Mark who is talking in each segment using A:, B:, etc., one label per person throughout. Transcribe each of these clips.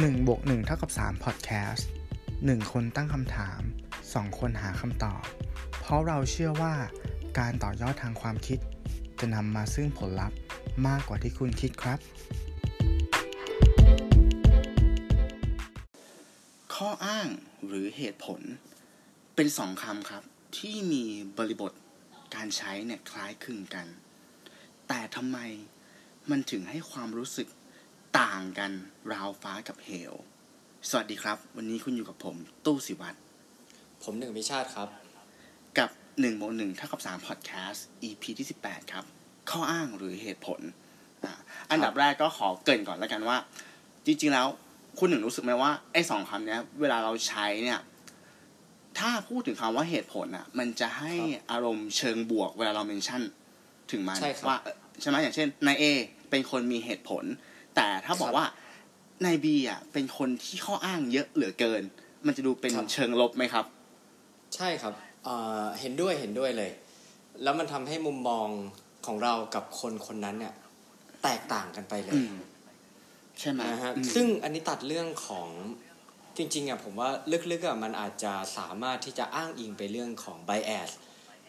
A: 1บวก1เท่ากับ3 Podcast 1 คนตั้งคำถาม 2 คนหาคำตอบ เพราะเราเชื่อว่าการต่อยอดทางความคิด จะนำมาซึ่งผลลัพธ์มากกว่าที่คุณคิดครับ
B: ข้ออ้างหรือเหตุผล เป็นสองคำครับ ที่มีบริบทการใช้เนี่ยคล้ายคลึงกัน แต่ทำไมมันถึงให้ความรู้สึก ต่างกันราวฟ้ากับเหว สวัสดีครับ วันนี้คุณอยู่กับผม ตู้สิวัตร
C: ผมหนึ่งพิชาติครับ
B: กับ1นึ่งโมหนึ่งเท่ากับ3 Podcast EP ที่ 18 ครับ ข้ออ้างหรือเหตุผลอะอันดับแรกก็ขอเกรินก่อนแล้วกันว่า จริงๆแล้วคุณหนึ่งรู้สึกไหมว่าไอ้สองคำเนี้ย เวลาเราใช้เนี่ย ถ้าพูดถึงคำว่าเหตุผลอะ มันจะให้
C: ครับ
B: อารมณ์เชิงบวกเวลาเราเมนชั่น ถึงมัน
C: ใช่ครับ
B: ว่าเอ่อใช่ไหมอย่างเช่นนายเอเป็นคนมีเหตุผล แต่ถ้าบอก
C: ครับ
B: ว่านายบีอะเป็นคนที่ข้ออ้างเยอะเหลือเกิน มันจะดูเป็น
C: ครับ
B: เชิงลบไหมครับ
C: ใช่ครับเอ่อเห็นด้วยเห็นด้วยเลย แล้วมันทำให้มุมมองของเรากับคนคนนั้นเนี่ย แตกต่างกันไปเล
B: อื
C: ย
B: มใช่ไหม
C: นะฮะ
B: อืม
C: ซึ่งอันนี้ตัดเรื่องของจริงๆอะผมว่าลึกๆอะมันอาจจะสามารถที่จะอ้างอิงไปเรื่องของ bias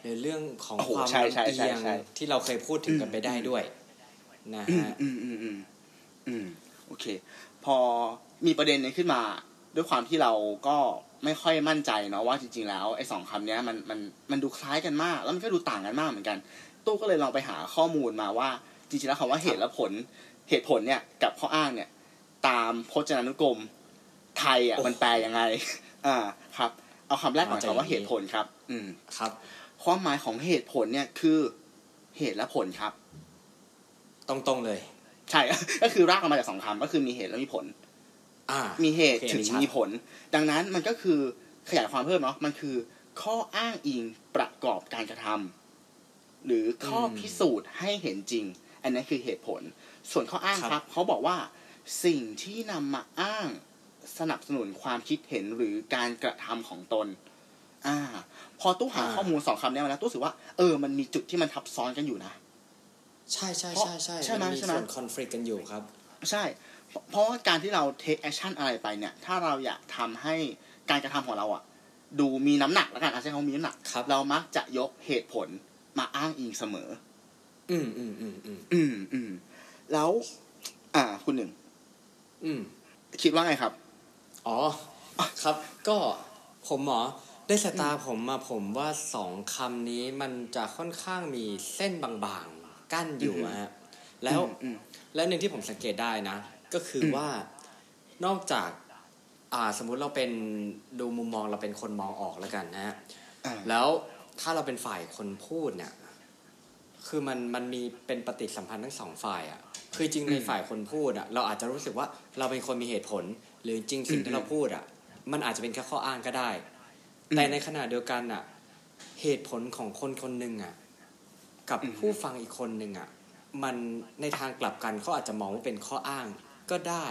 C: หรือเรื่องของ
B: โอ้โห
C: ความ
B: ใช่ใช่
C: ลำเอี
B: ใช่
C: ยง
B: ใช่
C: ที่เราเคยพูดถึงกันไปได้ด้วย นะ
B: อืม
C: ฮะ
B: อืมอืมอืมอืม โอเค พอมีประเด็นนี้ขึ้นมา ด้วยความที่เราก็ไม่ค่อยมั่นใจเนาะว่าจริงๆแล้วไอ้สองคำเนี้ยมันมันมันดูคล้ายกันมาก แล้วมันก็ดูต่างกันมากเหมือนกัน ตู้ก็เลยลองไปหาข้อมูลมาว่าจริงๆแล้วคำว่าเหตุและผล เหตุผลเนี่ยกับข้ออ้างเนี่ย ตามพจนานุกรมไทยอะ
C: โอ้
B: มันแปลยังไง อ่าครับ เอาคำแรกก่อน
C: เอาใจ
B: คำว่า
C: ดี
B: เหตุผลครับ อืม
C: ครับ
B: ความหมายของเหตุผลเนี่ยคือเหตุและผลครับ
C: ตรงๆเลย
B: ใช่ ก็คือรากออกมาจากสองคำก็คือมีเหตุและมีผล
C: อ่า
B: มีเหตุ
C: โอเค
B: ถึง
C: อันนี้ชัด
B: มีผล ดังนั้นมันก็คือขยายความเพิ่มเนาะมันคือ ข้ออ้างอิงประกอบการกระทำหรือข้ออ
C: ม
B: พิสูจน์ให้เห็นจริง อันนั้นคือเหตุผล ส่วนข้ออ้าง
C: ครับ
B: ครับเขาบอกว่า สิ่งที่นำมาอ้างสนับสนุนความคิดเห็นหรือการกระทำของตน อ่า พอตู้หาข้อมูลสองคำเนี้มาแล้วตู้รู้สึกว่าเออมันมีจุดที่มันทับซ้อนกันอยู่นะ
C: ใช่ใช่
B: เพราะ
C: ใช่ใช่
B: ใช่ไหม
C: นมี
B: ใช่ไหม
C: ส่วนคอนฟ lict กันอยู่ครับ
B: ใช่ เพราะเพราะว่าการที่เรา take action อะไรไปเนี่ย ถ้าเราอยากทำให้การกระทำของเราอะดูมีน้ำหนักแล้วกันอาจจะเขามีน้ำหนัก
C: ครับ
B: เรามักจะยกเหตุผลมาอ้างอิงเสมอ
C: อืมอืมอืมอืม
B: อืมอืมแล้ว อ่า คุณหนึ่ง
C: อืม
B: คิดว่าไงครับ
C: อ๋อ ครับ ก็ผมหมอได้สายตาผมมาผมว่าสองคำนี้มันจะค่อนข้างมีเส้นบางๆ กั้นอยู่
B: อือฮึ
C: อะฮะแล้ว
B: อืม
C: และหนึ่งที่ผมสังเกตได้นะ ก็คืออ
B: ม
C: ว่านอกจากอ่าสมมุติเราเป็นดูมุมมองเราเป็นคนมองออกแล้วกันนะฮะ
B: อ่า
C: แล้วถ้าเราเป็นฝ่ายคนพูดเนี่ย คือมันมันมีเป็นปฏิสัมพันธ์ทั้งสองฝ่ายอะ่ะคือจริงในฝ่ายคนพูดอะ่ะ เราอาจจะรู้สึกว่าเราเป็นคนมีเหตุผล หรือจริงสิ่งที่เราพูดอะ่ะ มันอาจจะเป็นแค่ข้ออ้างก็ได้ แต่ในขณะเดียวกันอะ เหตุผลของคนคนหนึ่งอะ กับผู้ฟังอีกคนหนึ่งอะมันในทางกลับกันเขาอาจจะมองว่าเป็นข้ออ้างก็ได้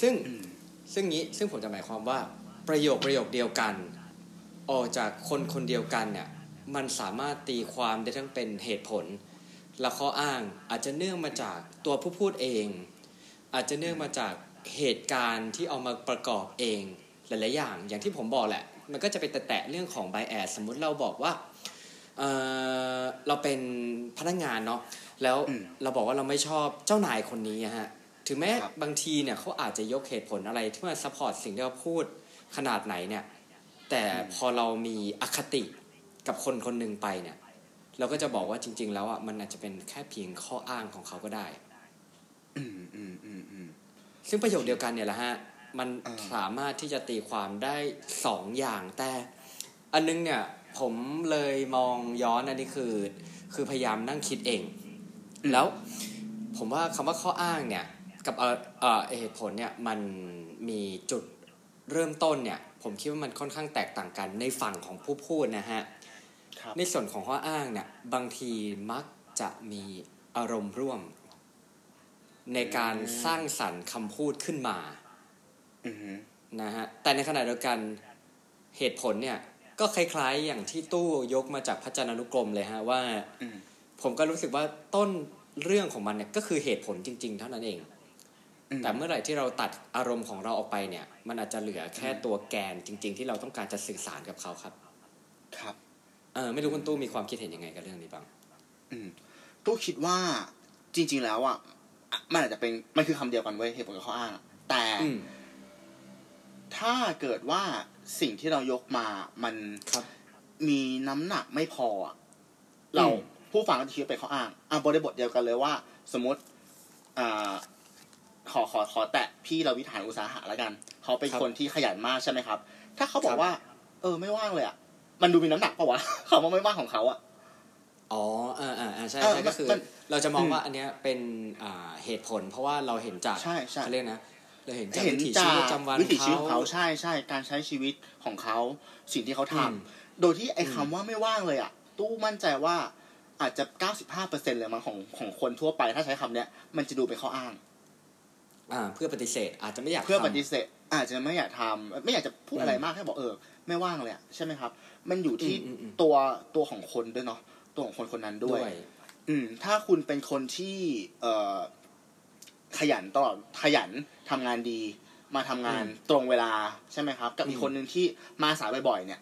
C: ซึ่ง
B: อืม
C: ซึ่งนี้ซึ่งผมจะหมายความว่าประโยคประโยคเดียวกัน ออกจากคนคนเดียวกันเนี่ยมันสามารถตีความได้ทั้งเป็นเหตุผล และข้ออ้างอาจจะเนื่องมาจากตัวผู้พูดเอง อาจจะเนื่องมาจากเหตุการณ์ที่เอามาประกอบเองหลายๆอย่างอย่างที่ผมบอกแหละ มันก็จะไปแตะๆเรื่องของ bias สมมุติเราบอกว่า เอ่อเราเป็นพนักงานเนาะแล้ว
B: อืม
C: เราบอกว่าเราไม่ชอบเจ้านายคนนี้อะฮะถึงแม้
B: ครับ
C: บางทีเนี่ยเขาอาจจะยกเหตุผลอะไรที่มา support สิ่งที่เราพูดขนาดไหนเนี่ย แต่พอเรามีอคติกับคนคนหนึ่งไปเนี่ย เราก็จะบอกว่าจริง ๆ แล้วอะมันอาจจะเป็นแค่เพียงข้ออ้างของเขาก็ได้
B: อืมอืมอืมอืม
C: ซึ่งประโยคเดียวกันเนี่ยแหละฮะ มัน
B: อ่า
C: สามารถที่จะตีความได้สองอย่างแต่ อันนึงเนี่ย ผมเลยมองย้อนอันนี้คือ คือพยายามนั่งคิดเอง แล้วผมว่าคำว่าข้ออ้างเนี่ย กับเอ่อเอ่อเหตุผลเนี่ยมันมีจุดเริ่มต้นเนี่ย ผมคิดว่ามันค่อนข้างแตกต่างกันในฝั่งของผู้พูดนะฮะ
B: ครับ
C: ในส่วนของข้ออ้างเนี่ย บางทีมักจะมีอารมณ์ร่วม ในการสร้างสรรค์คำพูดขึ้นมา
B: อืม
C: นะฮะแต่ในขณะเดียวกันเหตุผลเนี่ย ก็คล้ายๆ อย่างที่ตู้ยกมาจากพจนานุกรมเลยฮะว่า
B: อืม
C: ผมก็รู้สึกว่าต้นเรื่องของมันเนี่ยก็คือเหตุผลจริง ๆ เท่านั้นเอง
B: อืม
C: แต่เมื่อไหร่ที่เราตัดอารมณ์ของเราออกไปเนี่ย มันอาจจะเหลือแค่ตัวแกนจริง ๆ ที่เราต้องการจะสื่อสารกับเขาครับ
B: ครับ
C: เออไม่รู้คุณตู้มีความคิดเห็นยังไงกับเรื่องนี้บ้าง
B: อืมตู้คิดว่าจริง ๆ แล้วอะอะมันอาจจะเป็นมันคือคำเดียวกันเว้ยเหตุผลกับข้ออ้างอะแต่
C: อืม
B: ถ้าเกิดว่า สิ่งที่เรายกมามัน
C: ครับ
B: มีน้ำหนักไม่พออะเรา
C: อืม
B: ผู้ฟังก็จะคิดว่าเป็นข้ออ้างอะบริบทเดียวกันเลยว่า สมมติอ่าขอขอขอแตะพี่เราวิถานอุตสาหะแล้วกัน เขาเป็นคนที่ขยันมากใช่ไหมครับ ถ้าเขาบอกว่า เออไม่ว่างเลยอะมันดูมีน้ำหนักปะวะคำว่าไม่ว่างของเขาอะ
C: อ๋ออ่าอ่าอ่าใช่
B: เออ
C: ใช่ก็คือ
B: มัน
C: เราจะมอง
B: อืม
C: ว่าอันเนี้ยเป็นอ่าเหตุผล เพราะว่าเราเห็นจาก
B: ใช่ใช่
C: เขาเรียกนะ เราเห็นจาก
B: เห็น
C: วิถีชี
B: จา
C: วิต
B: ก
C: ประจำวัน
B: วิถีชีวิตของ
C: เขา
B: เขาใช่ใช่การใช้ชีวิตของเขาสิ่งที่เขาทำ
C: อืม
B: โดยที่ไอ้
C: อืม
B: คำว่าไม่ว่างเลยอะ ตู้มั่นใจว่าอาจจะเก้าสิบห้าเปอร์เซ็นเลยมั้งของของคนทั่วไปถ้าใช้คำเนี้ยมันจะดูเป็นข้ออ้าง
C: อ่า เพื่อปฏิเสธ อาจจะไม่อยาก
B: เพื่อ
C: ทำ
B: ปฏิเสธ อาจจะไม่อยากทำไม่อยากจะพูด
C: อืม
B: อะไรมากแค่บอกเออไม่ว่างเลยอะใช่ไหมครับ มันอยู่ที่
C: อืมอืมอืม
B: ตัวตัวของคนด้วยเนาะตัวของคนคนนั้นด้วย อืม ถ้าคุณเป็นคนที่ เอ่อ ขยันตลอดขยันทำงานดี มาทำงานตรงเวลาใช่ไหมครับ กับอีกคนหนึ่งที่มาสายบ่อยๆเนี่ย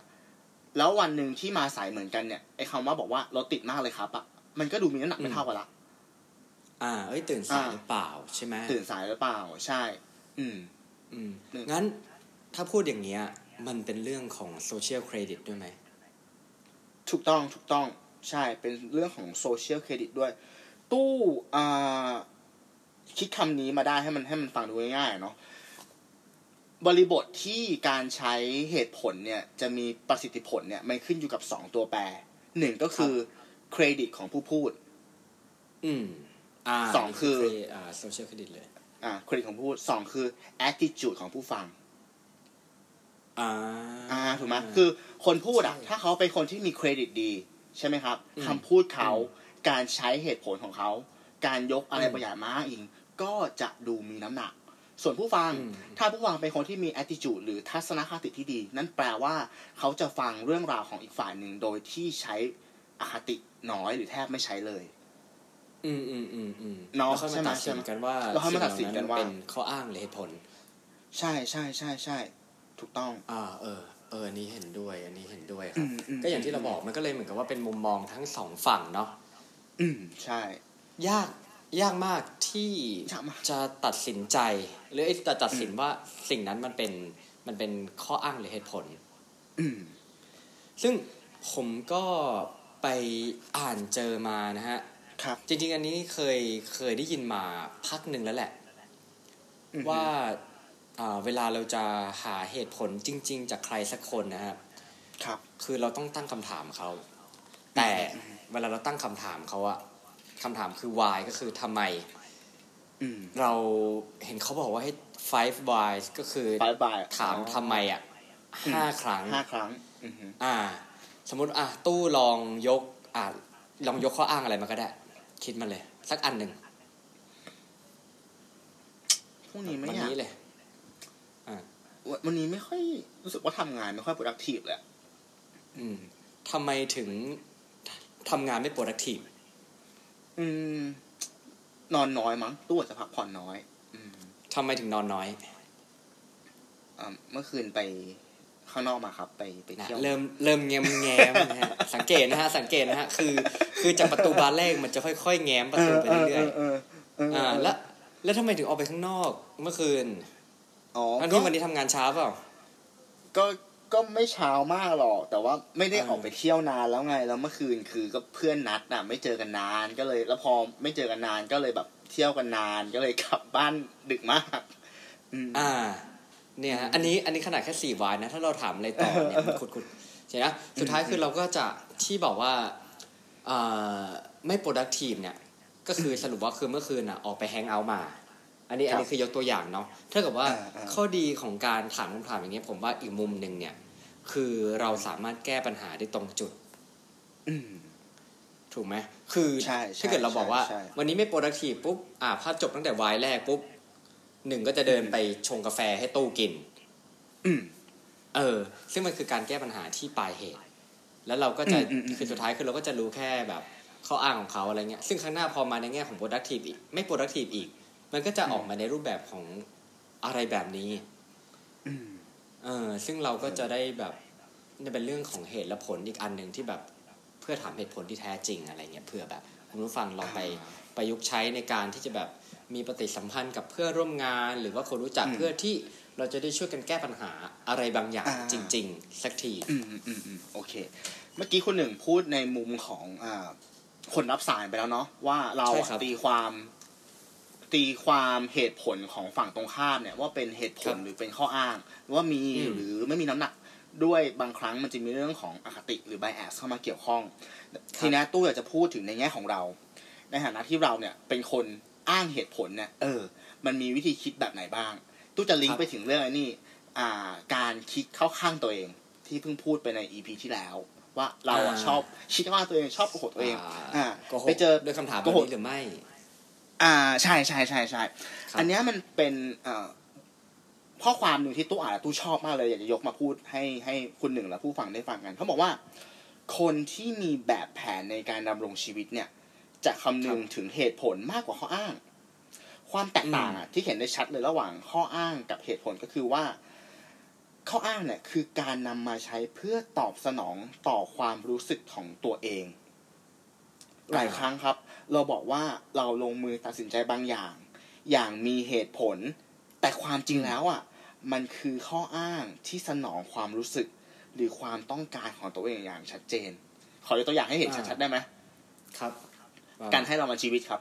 B: แล้ววันหนึ่งที่มาสายเหมือนกันเนี่ยไอ้คำว่าบอกว่ารถติดมากเลยครับอะมันก็ดูมีน้ำหนักไม่เท่ากันละ
C: อ่า เอ้ยตื่นสาย
B: อ่า
C: หรือเปล่าใช่ไหม
B: ตื่นสายหรือเปล่าใช่ อืม
C: อืม
B: หนึ่ง
C: งั้นถ้าพูดอย่างเงี้ย มันเป็นเรื่องของโซเชียลเครดิตด้วยไหม
B: ถูกต้องถูกต้องใช่เป็นเรื่องของ social credit ด้วย ตู้อ่า คิดคำนี้มาได้ให้มันให้มันฟังดูง่ายๆเนาะบริบทที่การใช้เหตุผลเนี่ยจะมีประสิทธิผลเนี่ยมันขึ้นอยู่กับสองตัวแปรหนึ่งก็คือเครดิตของผู้พูด
C: อืมอ่า
B: สองคือ
C: อ่า social credit เลย
B: อ่าเครดิตของผู้พูดสองคือ attitude ของผู้ฟัง
C: อ่า
B: อ่าถูกไหมคือคนพูดอะ
C: ใช่
B: ถ้าเขาเป็นคนที่มีเครดิตดี ใช่ไหมครับ
C: อืม
B: คำพูดเขาการใช้เหตุผลของเขา การยกอะไร
C: อืม
B: บางอย่างมาอ้างอิง ก็จะดูมีน้ำหนัก ส่วนผู้ฟัง
C: อืม
B: ถ้าผู้ฟังเป็นคนที่มี attitude หรือทัศนคติที่ดี นั่นแปลว่าเขาจะฟังเรื่องราวของอีกฝ่ายหนึ่งโดยที่ใช้อคติน้อยหรือแทบไม่ใช้เลย
C: อืมอืมอืมอืม
B: เนาะ
C: แล้วค่อย
B: ใช่
C: มา
B: ไหม
C: ตัดสินกันว่า
B: แล้วค่อยมาตัดสินกันว่า
C: สิ่งเหล่เป็นข้ออ้างหรือเหตุผล
B: ใช่ใช่ใช่ใช่ถูกต้อง
C: อ่า เออ เอออันนี้เห็นด้วย อันนี้เห็นด้วยค
B: อื
C: รับ
B: มอืม
C: ก็อย่างที่เราบอกมันก็เลยเหมือนกับว่าเป็นมุมมองทั้งสองฝั่งเนาะ
B: อืมใช่
C: ยาก ยากมากที่
B: ยากมาก
C: จะตัดสินใจ หรือไอ้จะตัดสินว่าสิ่งนั้นมันเป็นมันเป็นข้ออ้างหรือเหตุผล
B: อืม
C: ซึ่งผมก็ไปอ่านเจอมานะฮะ
B: ครับ
C: จริง ๆ อันนี้เคยเคยได้ยินมาพักหนึ่งแล้วแหละ
B: อืม
C: ว่าอ่าเวลาเราจะหาเหตุผลจริง ๆ จากใครสักคนนะฮะ
B: ครับ
C: คือเราต้องตั้งคำถามเขา แต่เวลาเราตั้งคำถามเขาอะ คำถามคือ why ก็คือทำไม
B: อืม
C: เราเห็นเขาบอกว่าให้ five why ก็คือ
B: บายบาย
C: ถามทำไมอะห้าครั้ง
B: ห้าครั้งอือฮึ
C: อ่า สมมติอะตู้ลองยก อ่าลองยกข้ออ้างอะไรมาก็ได้ คิดมาเลย สักอันหนึ่ง
B: พรุ่งนี้ไม่
C: วัน
B: อยาก
C: นี้เลย
B: วันวันนี้ไม่ค่อยรู้สึกว่าทำงานไม่ค่อย productive เลยอะ
C: อืมทำไมถึงทำงานไม่ productive
B: อืม นอนน้อยมั้งตู้อาจจะพักผ่อนน้อย อืม
C: ทำไมถึงนอนน้อย
B: อ่าเมื่อคืนไปข้างนอกมาครับ ไปไป
C: นะ
B: เที่ยว
C: เริ่มเริ่มแง้มแง้มนะฮะสังเกตนะฮะสังเกตนะฮะคือ คือจากประตูบานแรกมันจะค่อยๆ แง้มประตูไปเรื่อย
B: เออเออ
C: ๆอ่า แล้ว แล้วทำไมถึงออกไปข้างนอก เมื่อคืน
B: อ๋อ
C: ทั้ง
B: ก็
C: ที่วันนี้ทำงานเช้าเปล่า
B: ก็ ก็ไม่เช้ามากหรอก แต่ว่าไม่ได้
C: อ่า
B: ออกไปเที่ยวนานแล้วไง แล้วเมื่อคืนคือก็เพื่อนนัดน่ะ ไม่เจอกันนานก็เลย แล้วพอไม่เจอกันนานก็เลยแบบเที่ยวกันนานก็เลยกลับบ้านดึกมากอืม
C: อ่า เนี่ยฮะอันนี้อันนี้ขนาดแค่สี่วายนะ ถ้าเราถามอะไรต่อเนี่ยมันขุดขุดใช่ไหมสุดท้ายคือเราก็จะที่บอกว่าอ่าไม่ productive เนี่ย ก็คือสรุปว่าคือเมื่อคืนอะออกไปแฮงเอาท์มา อันนี้อันนี้คือยกตัวอย่างเนาะถ้าเกิดว่า
B: อ่าอ่า
C: ข้อดีของการถามคำถามอย่างเงี้ย ผมว่าอีกมุมหนึ่งเนี่ย คือเราสามารถแก้ปัญหาได้ตรงจุด
B: อืม
C: ถูกไหมคือ
B: ใช่ใช่
C: ถ้าเกิดเราบอกว่า
B: ใช่ใช่
C: วันนี้ไม่ productive ปุ๊บอ่าพอจบตั้งแต่วายแรกปุ๊บหนึ่งก็จะเดินไปชงกาแฟให้ตู้กิน
B: อืม
C: เออ ซึ่งมันคือการแก้ปัญหาที่ปลายเหตุ แล้วเราก็จะ
B: อืมอืมอืม
C: คือสุดท้ายคือเราก็จะรู้แค่แบบข้ออ้างของเขาอะไรเงี้ย ซึ่งข้างหน้าพอมาในแง่ของ productive อีกไม่ productive อีก มันก็จะออกมาในรูปแบบของอะไรแบบนี้
B: อืม
C: เออซึ่งเราก็จะได้แบบนี่เป็นเรื่องของเหตุและผลอีกอันหนึ่งที่แบบเพื่อถามเหตุผลที่แท้จริงอะไรเงี้ยเพื่อแบบคุณผู้ฟังลองไปประยุกต์ใช้ในการที่จะแบบมีปฏิสัมพันธ์กับเพื่อนร่วมงาน หรือว่าคนรู้จัก
B: อืม
C: เพื่อที่เราจะได้ช่วยกันแก้ปัญหาอะไรบางอย่าง
B: อ่า
C: จริง ๆ สักที
B: อืมอืมอืมอืมโอเค เมื่อกี้คุณหนึ่งพูดในมุมของอ่าคนรับสารไปแล้วเนาะว่าเรา
C: ใช่
B: อะ
C: ครับ
B: ตีความ ตีความเหตุผลของฝั่งตรงข้ามเนี่ย ว่าเป็นเหตุผล
C: ครับ
B: หรือเป็นข้ออ้าง ว่ามี
C: อืม
B: หรือไม่มีน้ำหนักด้วยบางครั้งมันจะมีเรื่องของอคติหรือ bias เข้ามาเกี่ยวข้อง ทีนี้ตู้อยากจะพูดถึงในแง่ของเรา ในฐานะที่เราเนี่ยเป็นคนอ้างเหตุผลเนี่ยเออ มันมีวิธีคิดแบบไหนบ้าง ตู้จะลิง
C: ครั
B: ก์
C: บ
B: ไปถึงเรื่องไอ้นี่อ่าการคิดเข้าข้างตัวเองที่เพิ่งพูดไปใน EP ที่แล้ว ว่าเราอะชอบคิดว่าตัวเองชอบโกหกตัวเองอ่า
C: โกหก
B: ไปเจอ
C: ด้วยคำถามแบ
B: โก
C: บ
B: หก
C: นี้หรือไม่
B: อ่าใช่ใช่ใช่ใช่
C: ครับ
B: อันเนี้ยมันเป็นเอ่อข้อความหนึ่งที่ตู้อ่านแล้วตู้ชอบมากเลย อยากจะยกมาพูดให้ให้คุณหนึ่งและผู้ฟังได้ฟังกัน เขาบอกว่า คนที่มีแบบแผนในการดำรงชีวิตเนี่ย จะคำนึงถึงเหตุผลมากกว่าข้ออ้าง ความแตกต่างอะที่เห็นได้ชัดเลยระหว่างข้ออ้างกับเหตุผลก็คือว่า ข้ออ้างเนี่ยคือการนำมาใช้เพื่อตอบสนองต่อความรู้สึกของตัวเอง หลายครั้งครับ เราบอกว่าเราลงมือตัดสินใจบางอย่าง อย่างมีเหตุผล แต่ความจริงแล้วอะมันคือข้ออ้างที่สนองความรู้สึก หรือความต้องการของตัวเองอย่างชัดเจน ขอยกตัวอย่างให้เห็น
C: อ่า
B: ชัดๆได้ไหม
C: ครับว่
B: การให้เรามาชีวิตครับ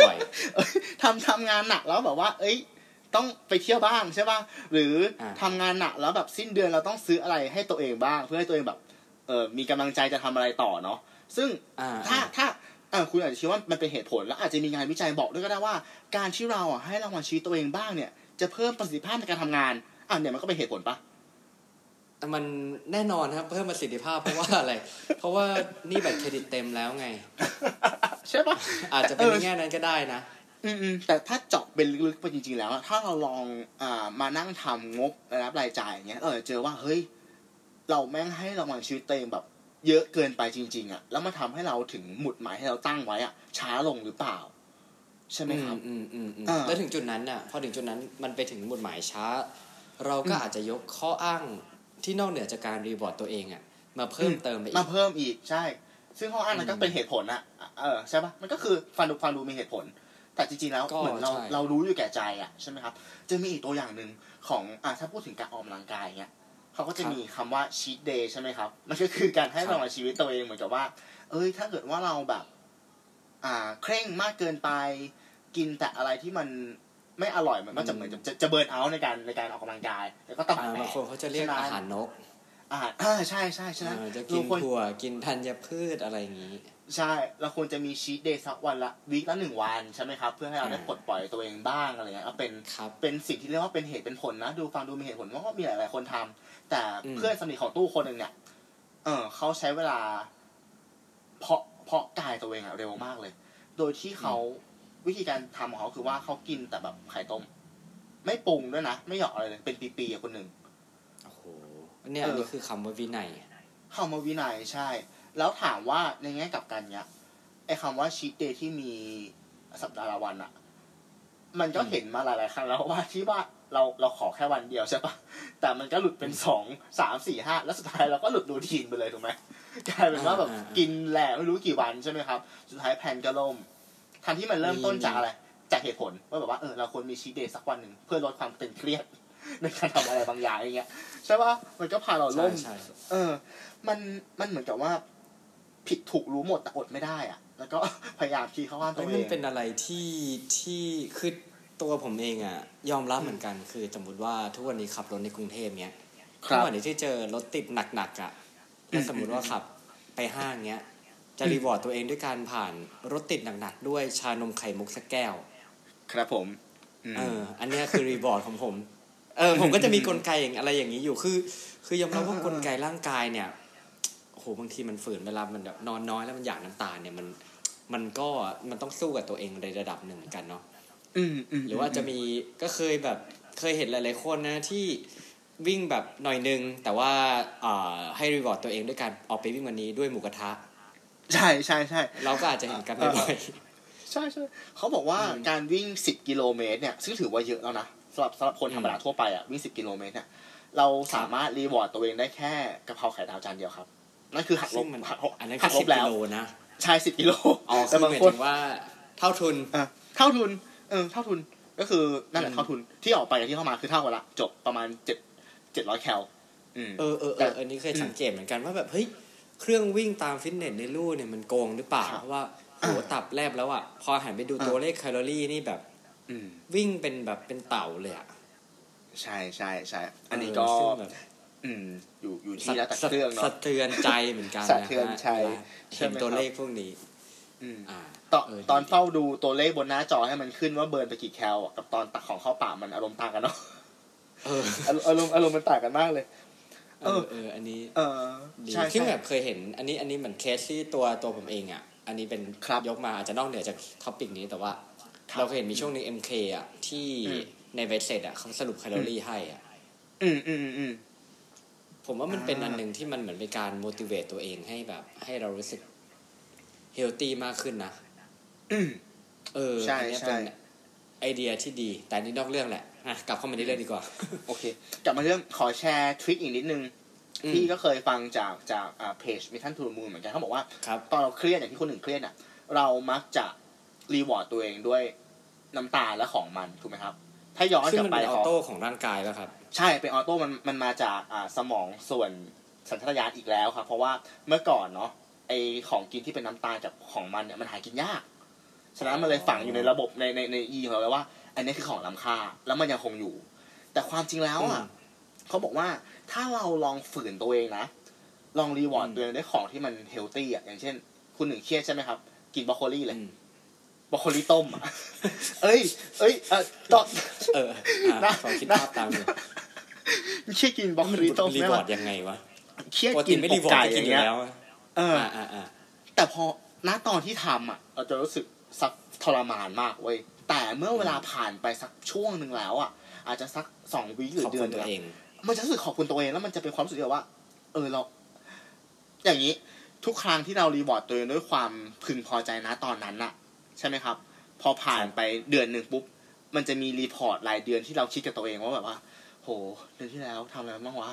C: บ่อย
B: ทำทำงานหนักแล้วแบบว่า เอ้ย ต้องไปเที่ยวบ้างใช่ป่ะหรืออาทำงานหนักแล้วแบบสิ้นเดือนเราต้องซื้ออะไรให้ตัวเองบ้าง เพื่อให้ตัวเองแบบเออมีกำลังใจจะทำอะไรต่อเนาะ ซึ่ง
C: อ่า
B: ถ้า
C: อ่า
B: ถ้าเออคุณอาจจะคิดว่ามันเป็นเหตุผล แล้วอาจจะมีงานวิจัยบอกด้วยก็ได้ว่า การที่เราอะให้รางวัลชีวิตตัวเองบ้างเนี่ย จะเพิ่มประสิทธิภาพในการทำงานอะเนี่ยมันก็เป็นเหตุผลปะ
C: มันแน่นอนครับเพิ่มประสิทธิภาพเพราะว่าอะไร เพราะว่านี่บัตรเครดิตเต็มแล้วไง
B: ใช่ปะ
C: อาจจะเป็นในแง่นั้นก็ได้นะ
B: อืมอืมแต่ถ้าเจาะเป็นลึกๆไปจริงๆแล้วอะถ้าเราลองอ่ามานั่งทำงบรายรับรายจ่ายอย่างเงี้ยเราจะเจอว่าเฮ้ย เราแม่งให้รางวัลชีวิตตัวเองแบบ เยอะเกินไปจริง ๆอะแล้วมาทำให้เราถึงหมุดหมายที่เราตั้งไว้อะช้าลงหรือเปล่า ใช่ไหมครับ
C: อืมอืมอืม
B: อ่า
C: แล้วถึงจุดนั้นน่ะ พอถึงจุดนั้นมันไปถึงหมุดหมายช้า เราก็อาจจะยกข้ออ้างที่นอกเหนือจากการรีวอร์ดตัวเองอะมาเพิ่มเติมไปอี
B: มากเพิ่มอีกใช่ ซึ่งข้ออ้างนั้นก็เป็นเหตุผลอะเออใช่ปะมันก็คือฟังดูฟังดูมีเหตุผล แต่จริงๆแล้ว
C: ก็
B: เหมือนเรา
C: ใช่
B: เรารู้อยู่แก่ใจอะใช่ไหมครับ จะมีอีกตัวอย่างหนึ่งของอ่าถ้าพูดถึงการออกกำลังกายเงี้ย เขาก็จะมีคำว่า cheat day ใช่ไหมครับ มันก็คือการให้รางวัลชีวิตตัวเองเหมือนกับว่า เอ้ย ถ้าเกิดว่าเราแบบ อ่า เคร่งมากเกินไป กินแต่อะไรที่มันไม่อร่อยมันก็จะเหมือนจะจะจะเบิร์นเอาท์ในการในการออกกำลังกาย แล้วก็ต้อง
C: อ่าบางคนเขาจะเรียกอาหารนก
B: อาหารอ่าใช่ใช่ใช่
C: อ่าจะกิน
B: เราควร
C: ถั่วกินธัญพืชอะไรอย่างนี้
B: ใช่เราควรจะมีชีตเดย์สักวันละวีคละหนึ่งวันใช่ไหมครับ เพื่อให้เราได้
C: อ่า
B: ปลดปล่อยตัวเองบ้างอะไรเงี้ยก็เป็น
C: ครับ
B: เป็นสิ่งที่เรียกว่าเป็นเหตุเป็นผลนะ ดูฟังดูมีเหตุผลเพราะว่ามีหลายๆคนทำแต่
C: อืม
B: เพื่อนสนิทของตู้คนหนึ่งเนี่ยเออเขาใช้เวลา เพาะเพาะกายตัวเองอะเร็วมากเลย โดยที่เขาวิธีการทำของเขาคือว่าเขากินแต่แบบไข่ต้ม ไม่ปรุงด้วยนะไม่หยอกอะไรเลย เป็นปีๆอะคนหนึ่ง
C: โอ้โหเนี่ย
B: เอออั
C: อันนี้คือคำว่าวินัย
B: คำว่าวินัยใช่ แล้วถามว่าในแง่กลับกันเนี้ยไอ้คำว่าชีตเดย์ที่มีสัปดาห์ละวันอะมันก็
C: อืม
B: เห็นมาหลายๆครั้งแล้วว่าที่ว่าเราเราขอแค่วันเดียวใช่ปะแต่มันก็หลุดเป็นสองสามสี่ห้าแล้วสุดท้ายเราก็หลุดรูทีนไปเลยถูกไหมกลายเป็นว่าแบบกินแหละไม่รู้กี่วันใช่ไหมครับ สุดท้ายแผนก็ล่มทันที่มันเริ่มต้นจากอะไร จากเหตุผลว่าแบบว่าเออเราควรมีชีตเดย์สักวันหนึ่งเพื่อลดความตึงเครียดในการทำอะไรบางอย่างอย่างเงี้ยใช่ปะมันก็พาเรา
C: ใช่
B: ล่ม
C: ใช่
B: เออ มันมันเหมือนกับว่า ผิดถูกรู้หมดแต่อดไม่ได้อะแล้วก็พยายามคีย์เข้าข้างตั
C: เอ้
B: วยเอ
C: มัน
B: ง
C: เป็นอะไรที่ที่คือตัวผมเองอะ ยอมรับเหมือนกันคือสมมติว่าทุกวันนี้ขับรถในกรุงเทพเนี้ย
B: ค
C: ทุ
B: รั
C: ก
B: บ
C: วันนี้ที่เจอรถติดหนักๆอะแล้วสมมติว่าขับไปห้างเนี้ยจะ reward ตัวเองด้วยการผ่านรถติดหนักๆด้วยชานมไข่มุกสักแก้ว
B: ครับผมอืม
C: เออ อันเนี้ยคือ reward ของผม เออผมก็จะมีกลไกอย่างอะไรอย่างนี้อยู่คือ คือยอมรับว่ากลไกร่างกายเนี่ยโอ้โหบางทีมันฝืนเวลามันแบบนอนน้อยแล้วมันอยากน้ำตาลเนี่ยมันมันก็มันต้องสู้กับตัวเองในระดับหนึ่งเหมือนกันเนาะ
B: อืมอืม
C: หรือว่าจะมีก็เคยแบบเคยเห็นหลาย ๆ คนนะที่วิ่งแบบหน่อยนึง แต่ว่าอ่าให้รีวอร์ดตัวเองด้วยการออกไปวิ่งวันนี้ด้วยหมูกระทะ
B: ใช่ใช่ใช่
C: เราก็อาจจะเห็นกันบ่อย
B: ใช่ใช่เขาบอกว่า
C: อืม
B: การวิ่งสิบกิโลเมตรเนี่ยซึ่งถือว่าเยอะแล้วนะสำหรับสำหรับคนธรรมดา
C: อืม
B: ทั่วไปอะวิ่งสิบกิโลเมตรเนี่ยเราสามารถรีวอร์ดตัวเองได้แค่กะเพราไข่ดาวจานเดียวครับ นั่นคือหักล
C: ซึ่
B: บ
C: งมัน
B: หักลบ
C: อันนั้น
B: หั
C: ก็
B: กล
C: สิ
B: บบแล้
C: กิ
B: ว
C: โลนะ
B: ใช่สิบกิโล
C: อ๋อคื
B: แต่
C: อห
B: บาง
C: มาย
B: คน
C: ถึงว่า เท่าทุน
B: อะเท่าทุน เออ เท่าทุนก็คือนั่นแหละ
C: อืม
B: เท่าทุนที่ออกไปกับที่เข้ามาคือเท่ากันละจบประมาณเจ็ดเจ็ดร้อยแคลอืม
C: เออเออเอ
B: แต่
C: ออันนี้เคยสังเกตเหมือนกันว่าแบบเฮ้ยเครื่องวิ่งตามฟิตเนสในลู่เนี่ยมันโกงหรือเปล่า
B: ครับ
C: เพราะว่าโหตับแลบแล้วอะพอหันไปดู
B: อะ
C: ตัวเลขแคลอรี่นี่แบบ
B: อืม
C: วิ่งเป็นแบบเป็นเต่าเลยอะ
B: ใช่ใช่ใช่อันนี้
C: เก็ซึ่งแบบ
B: อืมอยู่อยู่ที่แล้วแต่เครื่อง
C: สะ
B: เนาะ
C: เทือนใจเหมือนกัน
B: สะ
C: นะ
B: เทือนใจ
C: ฮะเวลา
B: ใช่
C: เห็น
B: ไหม
C: ตัว
B: ครับ
C: เลขพวกนี้
B: อืม
C: อ่า
B: ตอน
C: เออ
B: ตอน
C: ดี
B: เฝ้าดูตัวเลขบนหน้าจอให้มันขึ้นว่า burn ไปกี่แคลอะกับตอนตักของเข้าปากมันอารมณ์ต่างกันเนาะ
C: เออ
B: อารมณ์อารมณ์มันต่างกันมากเลย
C: เออเออ อันนี้
B: เออ
C: ดี
B: ใช่
C: ซึ่ง
B: ใช่
C: แบบเคยเห็น อันนี้อันนี้เหมือนเคสที่ตัวตัวผมเองอะ อันนี้เป็น
B: ครับ
C: ยกมาอาจจะนอกเหนือจาก topic นี้แต่ว่า
B: ครับ
C: เราเคยเห็นมีช่วงหนึ่ง MK อะที่
B: อืม
C: ในเว็บไซต์อะเขาสรุปแคลอรี่ให้อะ
B: อืมอืมอืมอืม
C: ผมว่ามันเป็น
B: อ่า
C: อันหนึ่งที่มันเหมือนเป็นการ motivate ตัวเองให้แบบ ให้เรารู้สึกhealthy มากขึ้นนะ
B: อืม
C: เออ
B: ใช่
C: อันเนี้ย
B: ใช่
C: เป็นไอเดียที่ดี แต่อันนี้นอกเรื่องแหละอะกลับเข้ามาในเรื่องดีกว่า
B: โอเค กลับมาเรื่องขอแชร์ trick อีกนิดนึง
C: อืม
B: ที่ก็เคยฟังจากจากอ่าเพจ Mission to the Moon เหมือนกันเขาบอกว่า
C: ครับ
B: ตอนเราเครียดอย่างที่คนหนึ่งเครียดอะ เรามักจะ reward ตัวเองด้วยน้ำตาลและของมันถูกไหมครับ ถ้าย้อน
C: ซึ่ง
B: กลับ
C: มัน
B: ไป
C: เป็นอ
B: ข
C: auto ของร่างกายแล้วครับ
B: ใช่เป็น auto มันมันมาจากอ่าสมองส่วนสัญชาตญาณอีกแล้วครับเพราะว่าเมื่อก่อนเนาะไอของกินที่เป็นน้ำตาลกับของมันเนี่ยมันหากินยาก ฉะนั้นมันเลยฝังอยู่ในระบบในในในยีนของเราเลยว่า อันนี้คือของล้ำค่าแล้วมันยังคงอยู่ แต่ความจริงแล้วอะ
C: อืม
B: เขาบอกว่าถ้าเราลองฝืนตัวเองนะ ลอง reward อื
C: ม
B: ตัวเองด้วยของที่มัน healthy อะอย่างเช่น คุณหนึ่งเครียดใช่ไหมครับ กินบรอกโคลีเลย
C: อืม
B: บรอกโคลีต้มอะเอ้ย เอ้ยเออตอน
C: เอออะ
B: นะ
C: ขอคิด
B: นะ
C: ภาพตามอยู่
B: เครียดกินบรอกโคลีต้ม
C: รี
B: ใช่
C: บอ
B: ไหม
C: ร์ดยังไงวะ
B: เครียด
C: ปก
B: กิ
C: ติ
B: น
C: ไม่
B: อ
C: รี
B: ก
C: บอร์ด
B: ไก่
C: ก็
B: อ
C: กิน
B: ย่าง
C: อยู่
B: เงี้ย
C: แล้วอะ
B: เออ
C: อ่าอ่าอ่า
B: แต่พอณตอนที่ทำอะ เราจะรู้สึกสักทรมานมากเว้ยแต่เมื่อเวลาผ่านไปสักช่วงหนึ่งแล้วอะ อาจจะสักสองวีคหรือ
C: ขอบ
B: เดื
C: คุ
B: อน
C: ณ
B: หนึ่
C: ตัว
B: ง
C: เอ
B: อะ
C: ง
B: มันจะรู้สึกขอบคุณตัวเองแล้วมันจะเป็นความรู้สึกเดียวว่า เออเรา อย่างนี้ทุกครั้งที่เรารีวอร์ดตัวเองด้วยความพึงพอใจนะตอนนั้นน่ะ ใช่ไหมครับ พอผ่านไปเดือนหนึ่งปุ๊บ มันจะมีรีพอร์ตรายเดือนที่เราคิดกับตัวเองว่าแบบว่า โหเดือนที่แล้วทำอะไรบ้างวะ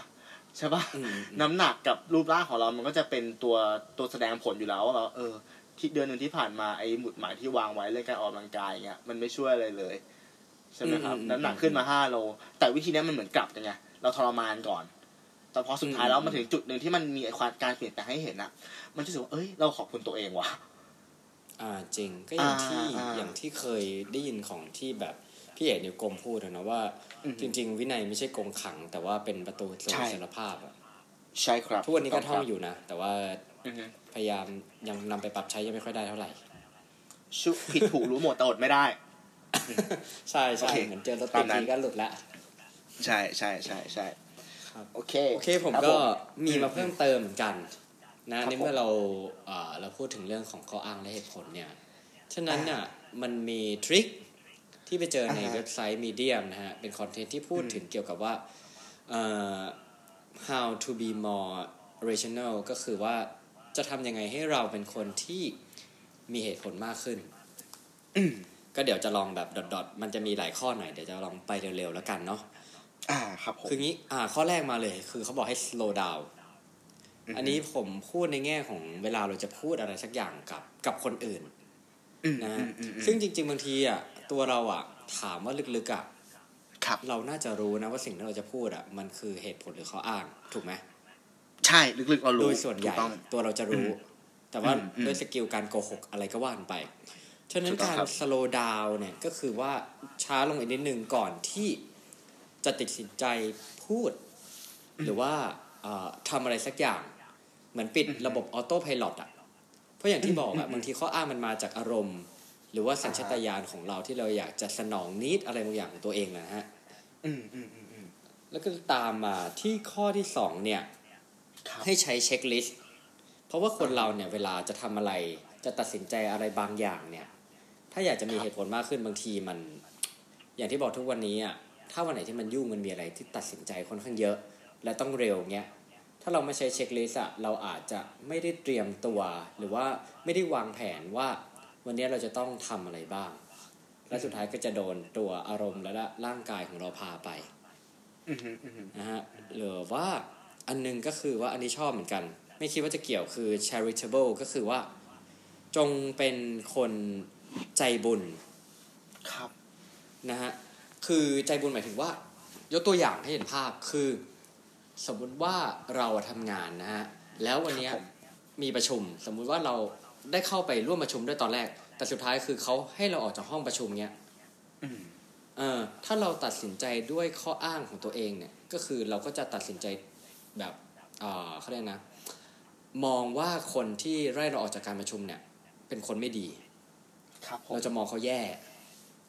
B: ใช่ปะ
C: อืม
B: น้ำหนักกับรูปร่างของเรามันก็จะเป็นตัวตัวแสดงผลอยู่แล้วว่าเราเออ ที่เดือนหนึ่งที่ผ่านมาไอ้หมุดหมายที่วางไว้เรื่องการออกกำลังกายเงี้ยมันไม่ช่วยอะไรเลยใช่ไหมครับ
C: อืมอืม
B: น้ำหนักขึ้นมาห้าโล แต่วิธีเนี้ยมันเหมือนกลับกันไงเราทรมานก่อน แต่พอสุดท้ายแล้ว
C: อืม
B: มาถึงจุดหนึ่งที่มันมีไอ้ความการเปลี่ยนแปลงให้เห็นอะมันจะรู้สึกว่าเอ้ยเราขอบคุณตัวเองว่ะ
C: อ่าจริงก็อย่างที่
B: อ่าอ่า
C: อย่างที่เคยได้ยินของที่แบบพี่เอกนิวกรมพูดอะนะว่า
B: อืม
C: จริง ๆ วินัยไม่ใช่กรงขัง แต่ว่าเป็นประตูสู่
B: ใช่
C: อิสรภาพอะ
B: ใช่ครับ
C: ทุกวันนี้ก็ท่องอยู่นะ แต่ว่า
B: อือฮึ
C: พยายามยังนำไปปรับใช้ยังไม่ค่อยได้เท่าไหร่
B: ชุผิดถูกรู้หมดแต่อดไม่ได้
C: ใช่ใช่
B: โอเค
C: เหมือนเจอรถติ
B: ตา
C: ด
B: มนั้น
C: ทีก็หลุดละ
B: ใช่ใช่ใช่ใช่
C: ครับ
B: โอเค
C: โอเคผม
B: รับ
C: ก็มี
B: อืม
C: มาเพิ่มเติมเหมือนกัน นะครับในเมื่อ
B: ผม
C: เราเอ่อเราพูดถึงเรื่องของข้ออ้างและเหตุผลเนี่ย ฉะนั้นเนี่ยมันมีทริค ที่ไปเจอใน
B: อ่าฮะ
C: เว็บไซต์ Medium นะฮะ เป็นคอนเทนต์ที่พูด
B: อืม
C: ถึงเกี่ยวกับว่าเอ่อ how to be more rational ก็คือว่าจะทำยังไงให้เราเป็นคนที่มีเหตุผลมากขึ้น
B: อืม
C: ก็เดี๋ยวจะลองแบบดอทๆมันจะมีหลายข้อหน่อยเดี๋ยวจะลองไปเร็วๆแล้วกันเนาะ
B: อ่าครับผม
C: คืองี้อ่า ข้อแรกมาเลย คือเขาบอกให้ slow down
B: อือฮึ
C: อันนี้ผมพูดในแง่ของเวลาเราจะพูดอะไรสักอย่างกับกับคนอื่น
B: อืม
C: นะ
B: อืมอืมอืม
C: ซึ่งจริง ๆ บางทีอะ ตัวเราอะถามว่าลึกๆอะ
B: ครับ
C: เราน่าจะรู้นะว่าสิ่งที่เราจะพูดอะมันคือเหตุผลหรือข้ออ้างถูกไหม
B: ใช่ลึกๆเรารู้
C: โดยส่วนใหญ่
B: ถูกต้อง
C: ตัวเราจะรู้ แต่ว่า
B: อืมอืม
C: ด้วยสกิลการโกหกอะไรก็ว่านไปฉะนั้น
B: ถูกต้อง
C: การ
B: ครับ
C: slow down เนี่ยก็คือว่าช้าลงอีกนิดนึงก่อนที่จะตัดสินใจพูด หรือว่าเอ่อทำอะไรสักอย่าง เหมือนปิดระบบออโต้พ l o t อะเพราะอย่างที่บอกอะบางทีข้ออ้างมันมาจากอารมณ์ หรือว่าสัญชาตญาณของเราที่เราอยากจะสนองนิดอะไรบางอย่างของตัวเองนะฮะ
B: อืมอืมอืมอืม
C: แล้วก็ตามมาที่ข้อที่สองเนี่ย
B: ครับ
C: ให้ใช้เช็คลิสต์เพราะว่าคนเราเนี่ยเวลาจะทำอะไรจะตัดสินใจอะไรบางอย่างเนี่ย ถ้าอยากจะมีเหตุผลมากขึ้นบางทีมัน อย่างที่บอกทุกวันนี้อะถ้าวันไหนที่มันยุ่งมันมีอะไรที่ตัดสินใจค่อนข้างเยอะ และต้องเร็วเงี้ยถ้าเราไม่ใช้เช็คลิสต์อะเราอาจจะไม่ได้เตรียมตัว หรือว่าไม่ได้วางแผนว่า วันนี้เราจะต้องทำอะไรบ้าง และสุดท้ายก็จะโดนตัวอารมณ์และร่างกายของเราพาไป
B: อือหืออือหือ
C: นะฮะหรือว่าอันหนึงก็คือว่าอันนี้ชอบเหมือนกัน ไม่คิดว่าจะเกี่ยวคือ charitable ก็คือว่า จงเป็นคนใจบุญ
B: ครับ
C: นะฮะคือใจบุญหมายถึงว่า ยกตัวอย่างให้เห็นภาพคือ สมมุติว่าเราทำงานนะฮะแล้ววันเนี้ย
B: ครับผม
C: มีประชุม สมมุติว่าเรา ได้เข้าไปร่วมประชุมด้วยตอนแรก แต่สุดท้ายคือเขาให้เราออกจากห้องประชุมเนี้ย
B: อืม
C: เออถ้าเราตัดสินใจด้วยข้ออ้างของตัวเองเนี่ย ก็คือเราก็จะตัดสินใจแบบเอ่อเขาเรียกนะ มองว่าคนที่ไล่เราออกจากการประชุมเนี่ย เป็นคนไม่ดี
B: ครับผม
C: เราจะมองเขาแย่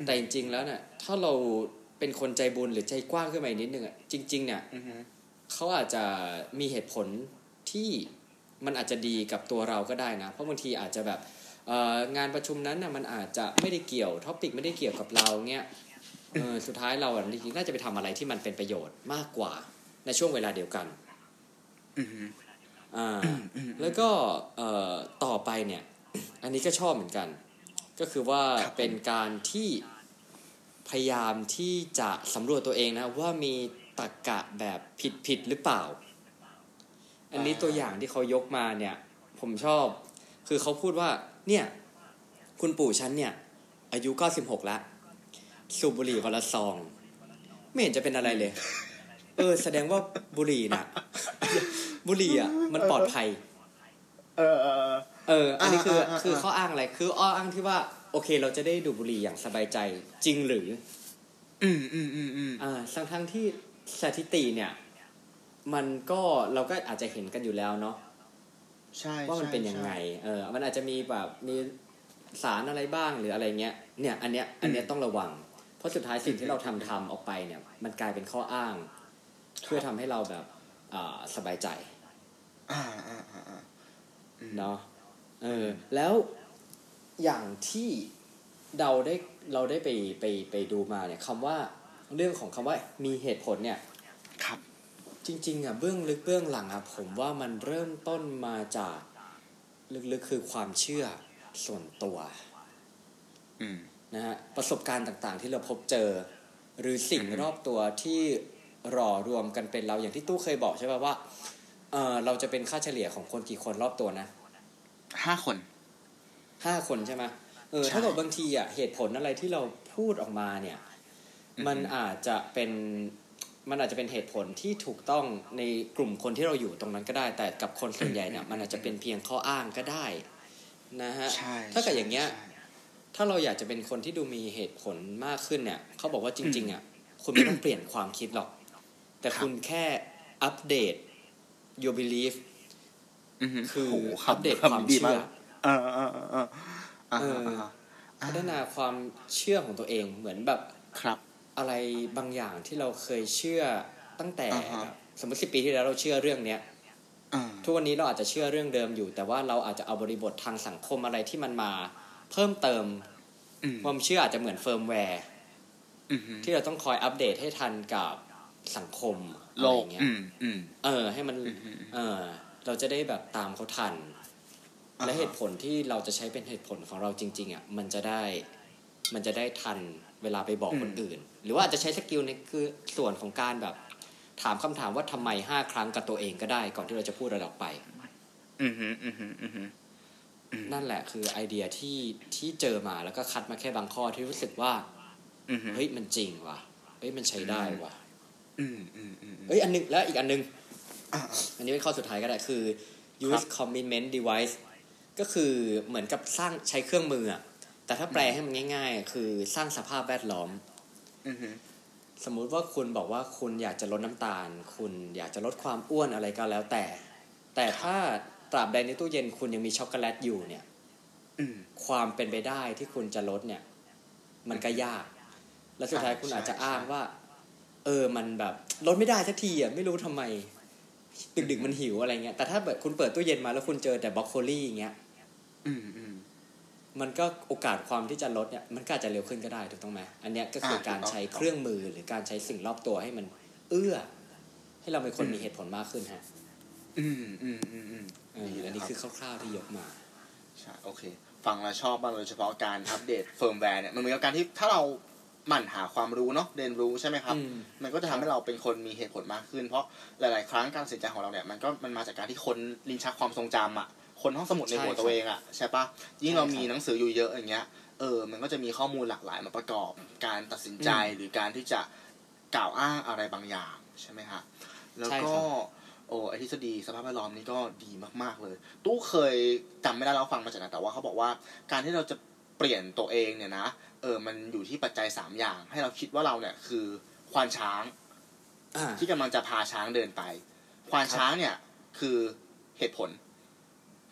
C: แต่จริง ๆ แล้วเนี่ยถ้าเราเป็นคนใจบุญหรือใจกว้างขึ้นมาอีกนิดนึงอะจริง ๆ เนี่ย
B: อือหือ
C: เขาอาจจะมีเหตุผลที่ มันอาจจะดีกับตัวเราก็ได้นะ เพราะบางทีอาจจะแบบเอ่องานประชุมนั้นน่ะมันอาจจะไม่ได้เกี่ยวท็อปิกไม่ได้เกี่ยวกับเราเงี้ยเออสุดท้ายเราอะจริงๆน่าจะไปทำอะไรที่มันเป็นประโยชน์มากกว่าในช่วงเวลาเดียวกัน
B: อือหือ
C: อ่าแล้วก็เอ่อต่อไปเนี่ย อันนี้ก็ชอบเหมือนกัน ก็คือว่าเป็นการที่พยายามที่จะสำรวจตัวเองนะ ว่ามีตรรกะแบบผิดผิดๆหรือเปล่า อันนี้ตัวอย่างที่เขายกมาเนี่ย ผมชอบ คือเขาพูดว่า เนี่ย คุณปู่ฉันเนี่ย อายุ96แล้วสูบบุหรี่วันละซอง ไม่เห็นจะเป็นอะไรเลย เออ แสดงว่าบุหรี่น่ะ บุหรี่อะ มันปลอดภัย
B: เออ เออ
C: เอออันนี้คือ
B: อ่าอ่าอ่า
C: คือข้ออ้างอะไร คืออ้ออ้างที่ว่า โอเค เราจะได้ดูดบุหรี่อย่างสบายใจ จริงหรือ
B: อืมอืมอืมอืม
C: อ่าทั้งทั้งที่สถิติเนี่ย มันก็เราก็อาจจะเห็นกันอยู่แล้วเนาะ
B: ใช่
C: ว่ามัน
B: ใช่
C: เป็นยังไง
B: ใช่
C: เออ มันอาจจะมีแบบมีสารอะไรบ้างหรืออะไรเงี้ย เนี่ยอันเนี้ยอันเนี้ยต้องระวัง เพราะสุดท้ายสิ่งที่เราทำทำออกไปเนี่ย มันกลายเป็นข้ออ้าง เพื่อทำให้เราแบบอ่าสบายใจ
B: อ่าอ่าอ่าอ่า
C: เนาะเออ แล้วอย่างที่เราได้เราได้ไปไปไปดูมาเนี่ยคำว่าเรื่องของคำว่ามีเหตุผลเนี่ย
B: ครับ
C: จริงๆอะเบื้องลึกเบื้องหลังอะผมว่ามันเริ่มต้นมาจากลึกๆคือความเชื่อส่วนตัว
B: อืม
C: นะฮะประสบการณ์ต่างๆ ที่เราพบเจอ หรือสิ่งรอบตัวที่หล่อรวมกันเป็นเราอย่างที่ตู้เคยบอกใช่ป่ะว่าเออเราจะเป็นค่าเฉลี่ยของคนกี่คนรอบตัวนะ
B: ห้าคน
C: ห้าคนใช่ไหมเออ
B: ใช่
C: ถ้าเกิดบางทีอะเหตุผลอะไรที่เราพูดออกมาเนี่ย มันอาจจะเป็น มันอาจจะเป็นเหตุผลที่ถูกต้องในกลุ่มคนที่เราอยู่ตรงนั้นก็ได้ แต่กับคนส่วนใหญ่เนี่ยมันอาจจะเป็นเพียงข้ออ้างก็ได้นะฮะ
B: ใช่
C: ถ้าเกิดอย่างเงี้ย
B: ใช่
C: ถ้าเราอยากจะเป็นคนที่ดูมีเหตุผลมากขึ้นเนี่ยเขาบอกว่าจริง ๆ อะ คุณไม่ต้องเปลี่ยนความคิดหรอก แต่คุณแค่update your belief
B: อือหือ
C: คือ
B: โโห
C: อัปเดต
B: คำ
C: ความ
B: ดี
C: เชื่อ
B: กเออเออเออเอออ่า
C: เออ
B: อ่า
C: พัฒนาความเชื่อของตัวเองเหมือนแบบ
B: ครับ
C: อะไรบางอย่างที่เราเคยเชื่อตั้งแต่
B: อ่าฮะ
C: แบบสมมติสิบปีที่แล้วเราเชื่อเรื่องเนี้ย
B: อ่า
C: ทุกวันนี้เราอาจจะเชื่อเรื่องเดิมอยู่ แต่ว่าเราอาจจะเอาบริบททางสังคมอะไรที่มันมาเพิ่มเติม
B: อืม
C: ความเชื่ออาจจะเหมือนเฟิร์มแวร์
B: อือหือ
C: ที่เราต้องคอยอัปเดตให้ทันกับสังคมอะ
B: โล
C: ไร
B: ก
C: เงี้ย
B: อืมอืม
C: เออ ให้มัน
B: อืมอืม
C: เออ เราจะได้แบบตามเขาทัน
B: อ่าฮะ
C: และเหตุผลที่เราจะใช้เป็นเหตุผลของเราจริง ๆอะมันจะได้ มันจะได้ทันเวลาไปบอกคนอื่น หรือว่าอาจจะใช้ skill ในคือส่วนของการแบบถามคำถามว่าทำไมห้าครั้งกับตัวเองก็ได้ ก่อนที่เราจะพูดอะไรออกไป
B: อือหืออือหืออือหือ
C: นั่นแหละคือไอเดียที่ที่เจอมาแล้วก็คัดมาแค่บางข้อที่รู้สึกว่า
B: อือหือ
C: เฮ้ยมันจริงว่ะเฮ้ยมันใช้ได้ว่ะ
B: อืมอืมอืม
C: เฮ้ยอันนึงแล้วอีกอันนึง
B: อ่า
C: อันนี้เป็นข้อสุดท้ายก็ได้คือ use commitment device ก็คือเหมือนกับสร้างใช้เครื่องมืออะแต่ถ้าแปลให้มันง่ายๆอะคือสร้างสภาพแวดล้อม
B: อือหือ
C: สมมุติว่าคุณบอกว่าคุณอยากจะลดน้ำตาล คุณอยากจะลดความอ้วนอะไรก็แล้วแต่ แต่ถ้าตราบใดในตู้เย็นคุณยังมีช็อกโกแลตอยู่เนี่ย
B: อืม
C: ความเป็นไปได้ที่คุณจะลดเนี่ย มันก็ยาก และสุดท้าย
B: ใช่
C: คุณอาจจะ
B: ใช่
C: อ้างว่า เออมันแบบลดไม่ได้สักทีอะไม่รู้ทำไม ดึกๆมันหิวอะไรเงี้ยแต่ถ้าแบบคุณเปิดตู้เย็นมาแล้วคุณเจอแต่บรอกโคลี่อย่างเงี้ย
B: อืมอืม
C: มันก็โอกาสความที่จะลดเนี่ยมันก็อาจจะเร็วขึ้นก็ได้ถูกต้องไหมอันเนี้ยก็คือ
B: อ่า
C: การ
B: ถูกต้อง
C: ใช้เครื่องมือหรือการใช้สิ่งรอบตัวให้มัน เอื้อ ให้เราเป็นคนมีเหตุผลมากขึ้นฮะ
B: อืมอืมอืมอืม
C: เอออันนี้คือคร่าวๆที่ยกมา
B: ใช่โอเคผมฟังแล้วชอบมากโดยเฉพาะการอัปเดตเฟิร์มแวร์เนี่ยมันเหมือนกับการที่ถ้าเราหมั่นหาความรู้เนาะเรียนรู้ใช่ไหมครับ
C: อืม
B: มันก็จะทำให้เราเป็นคนมีเหตุผลมากขึ้น เพราะหลาย ๆ ครั้งการตัดสินใจของเราเนี่ยมันก็มันมาจากการที่ค้นลิ้นชักความทรงจำอะ ค้นห้องสมุดในหัว
C: ใช่ครับ
B: ตัวเองอะใช่ปะยิ่งเรา
C: ใช่ครับ
B: มีหนังสืออยู่เยอะอย่างเงี้ยเออมันก็จะมีข้อมูลหลากหลายมาประกอบการตัดสินใจ
C: อืม
B: หรือการที่จะกล่าวอ้างอะไรบางอย่างใช่ไหมฮะแล้ว
C: ใช่
B: ก็
C: ครับ
B: โอ้ไอทฤษฎีสภาพแวดล้อมนี่ก็ดีมาก ๆเลย ตู้เคยจำไม่ได้แล้วฟังมาจากไหนแต่ว่าเขาบอกว่า การที่เราจะเปลี่ยนตัวเองเนี่ยนะเออมันอยู่ที่ปัจจัยสามอย่าง ให้เราคิดว่าเราเนี่ยคือควานช้าง
C: อ่า
B: ที่กำลังจะพาช้างเดินไป ควาน
C: ครับ
B: ช้างเนี่ยคือเหตุผล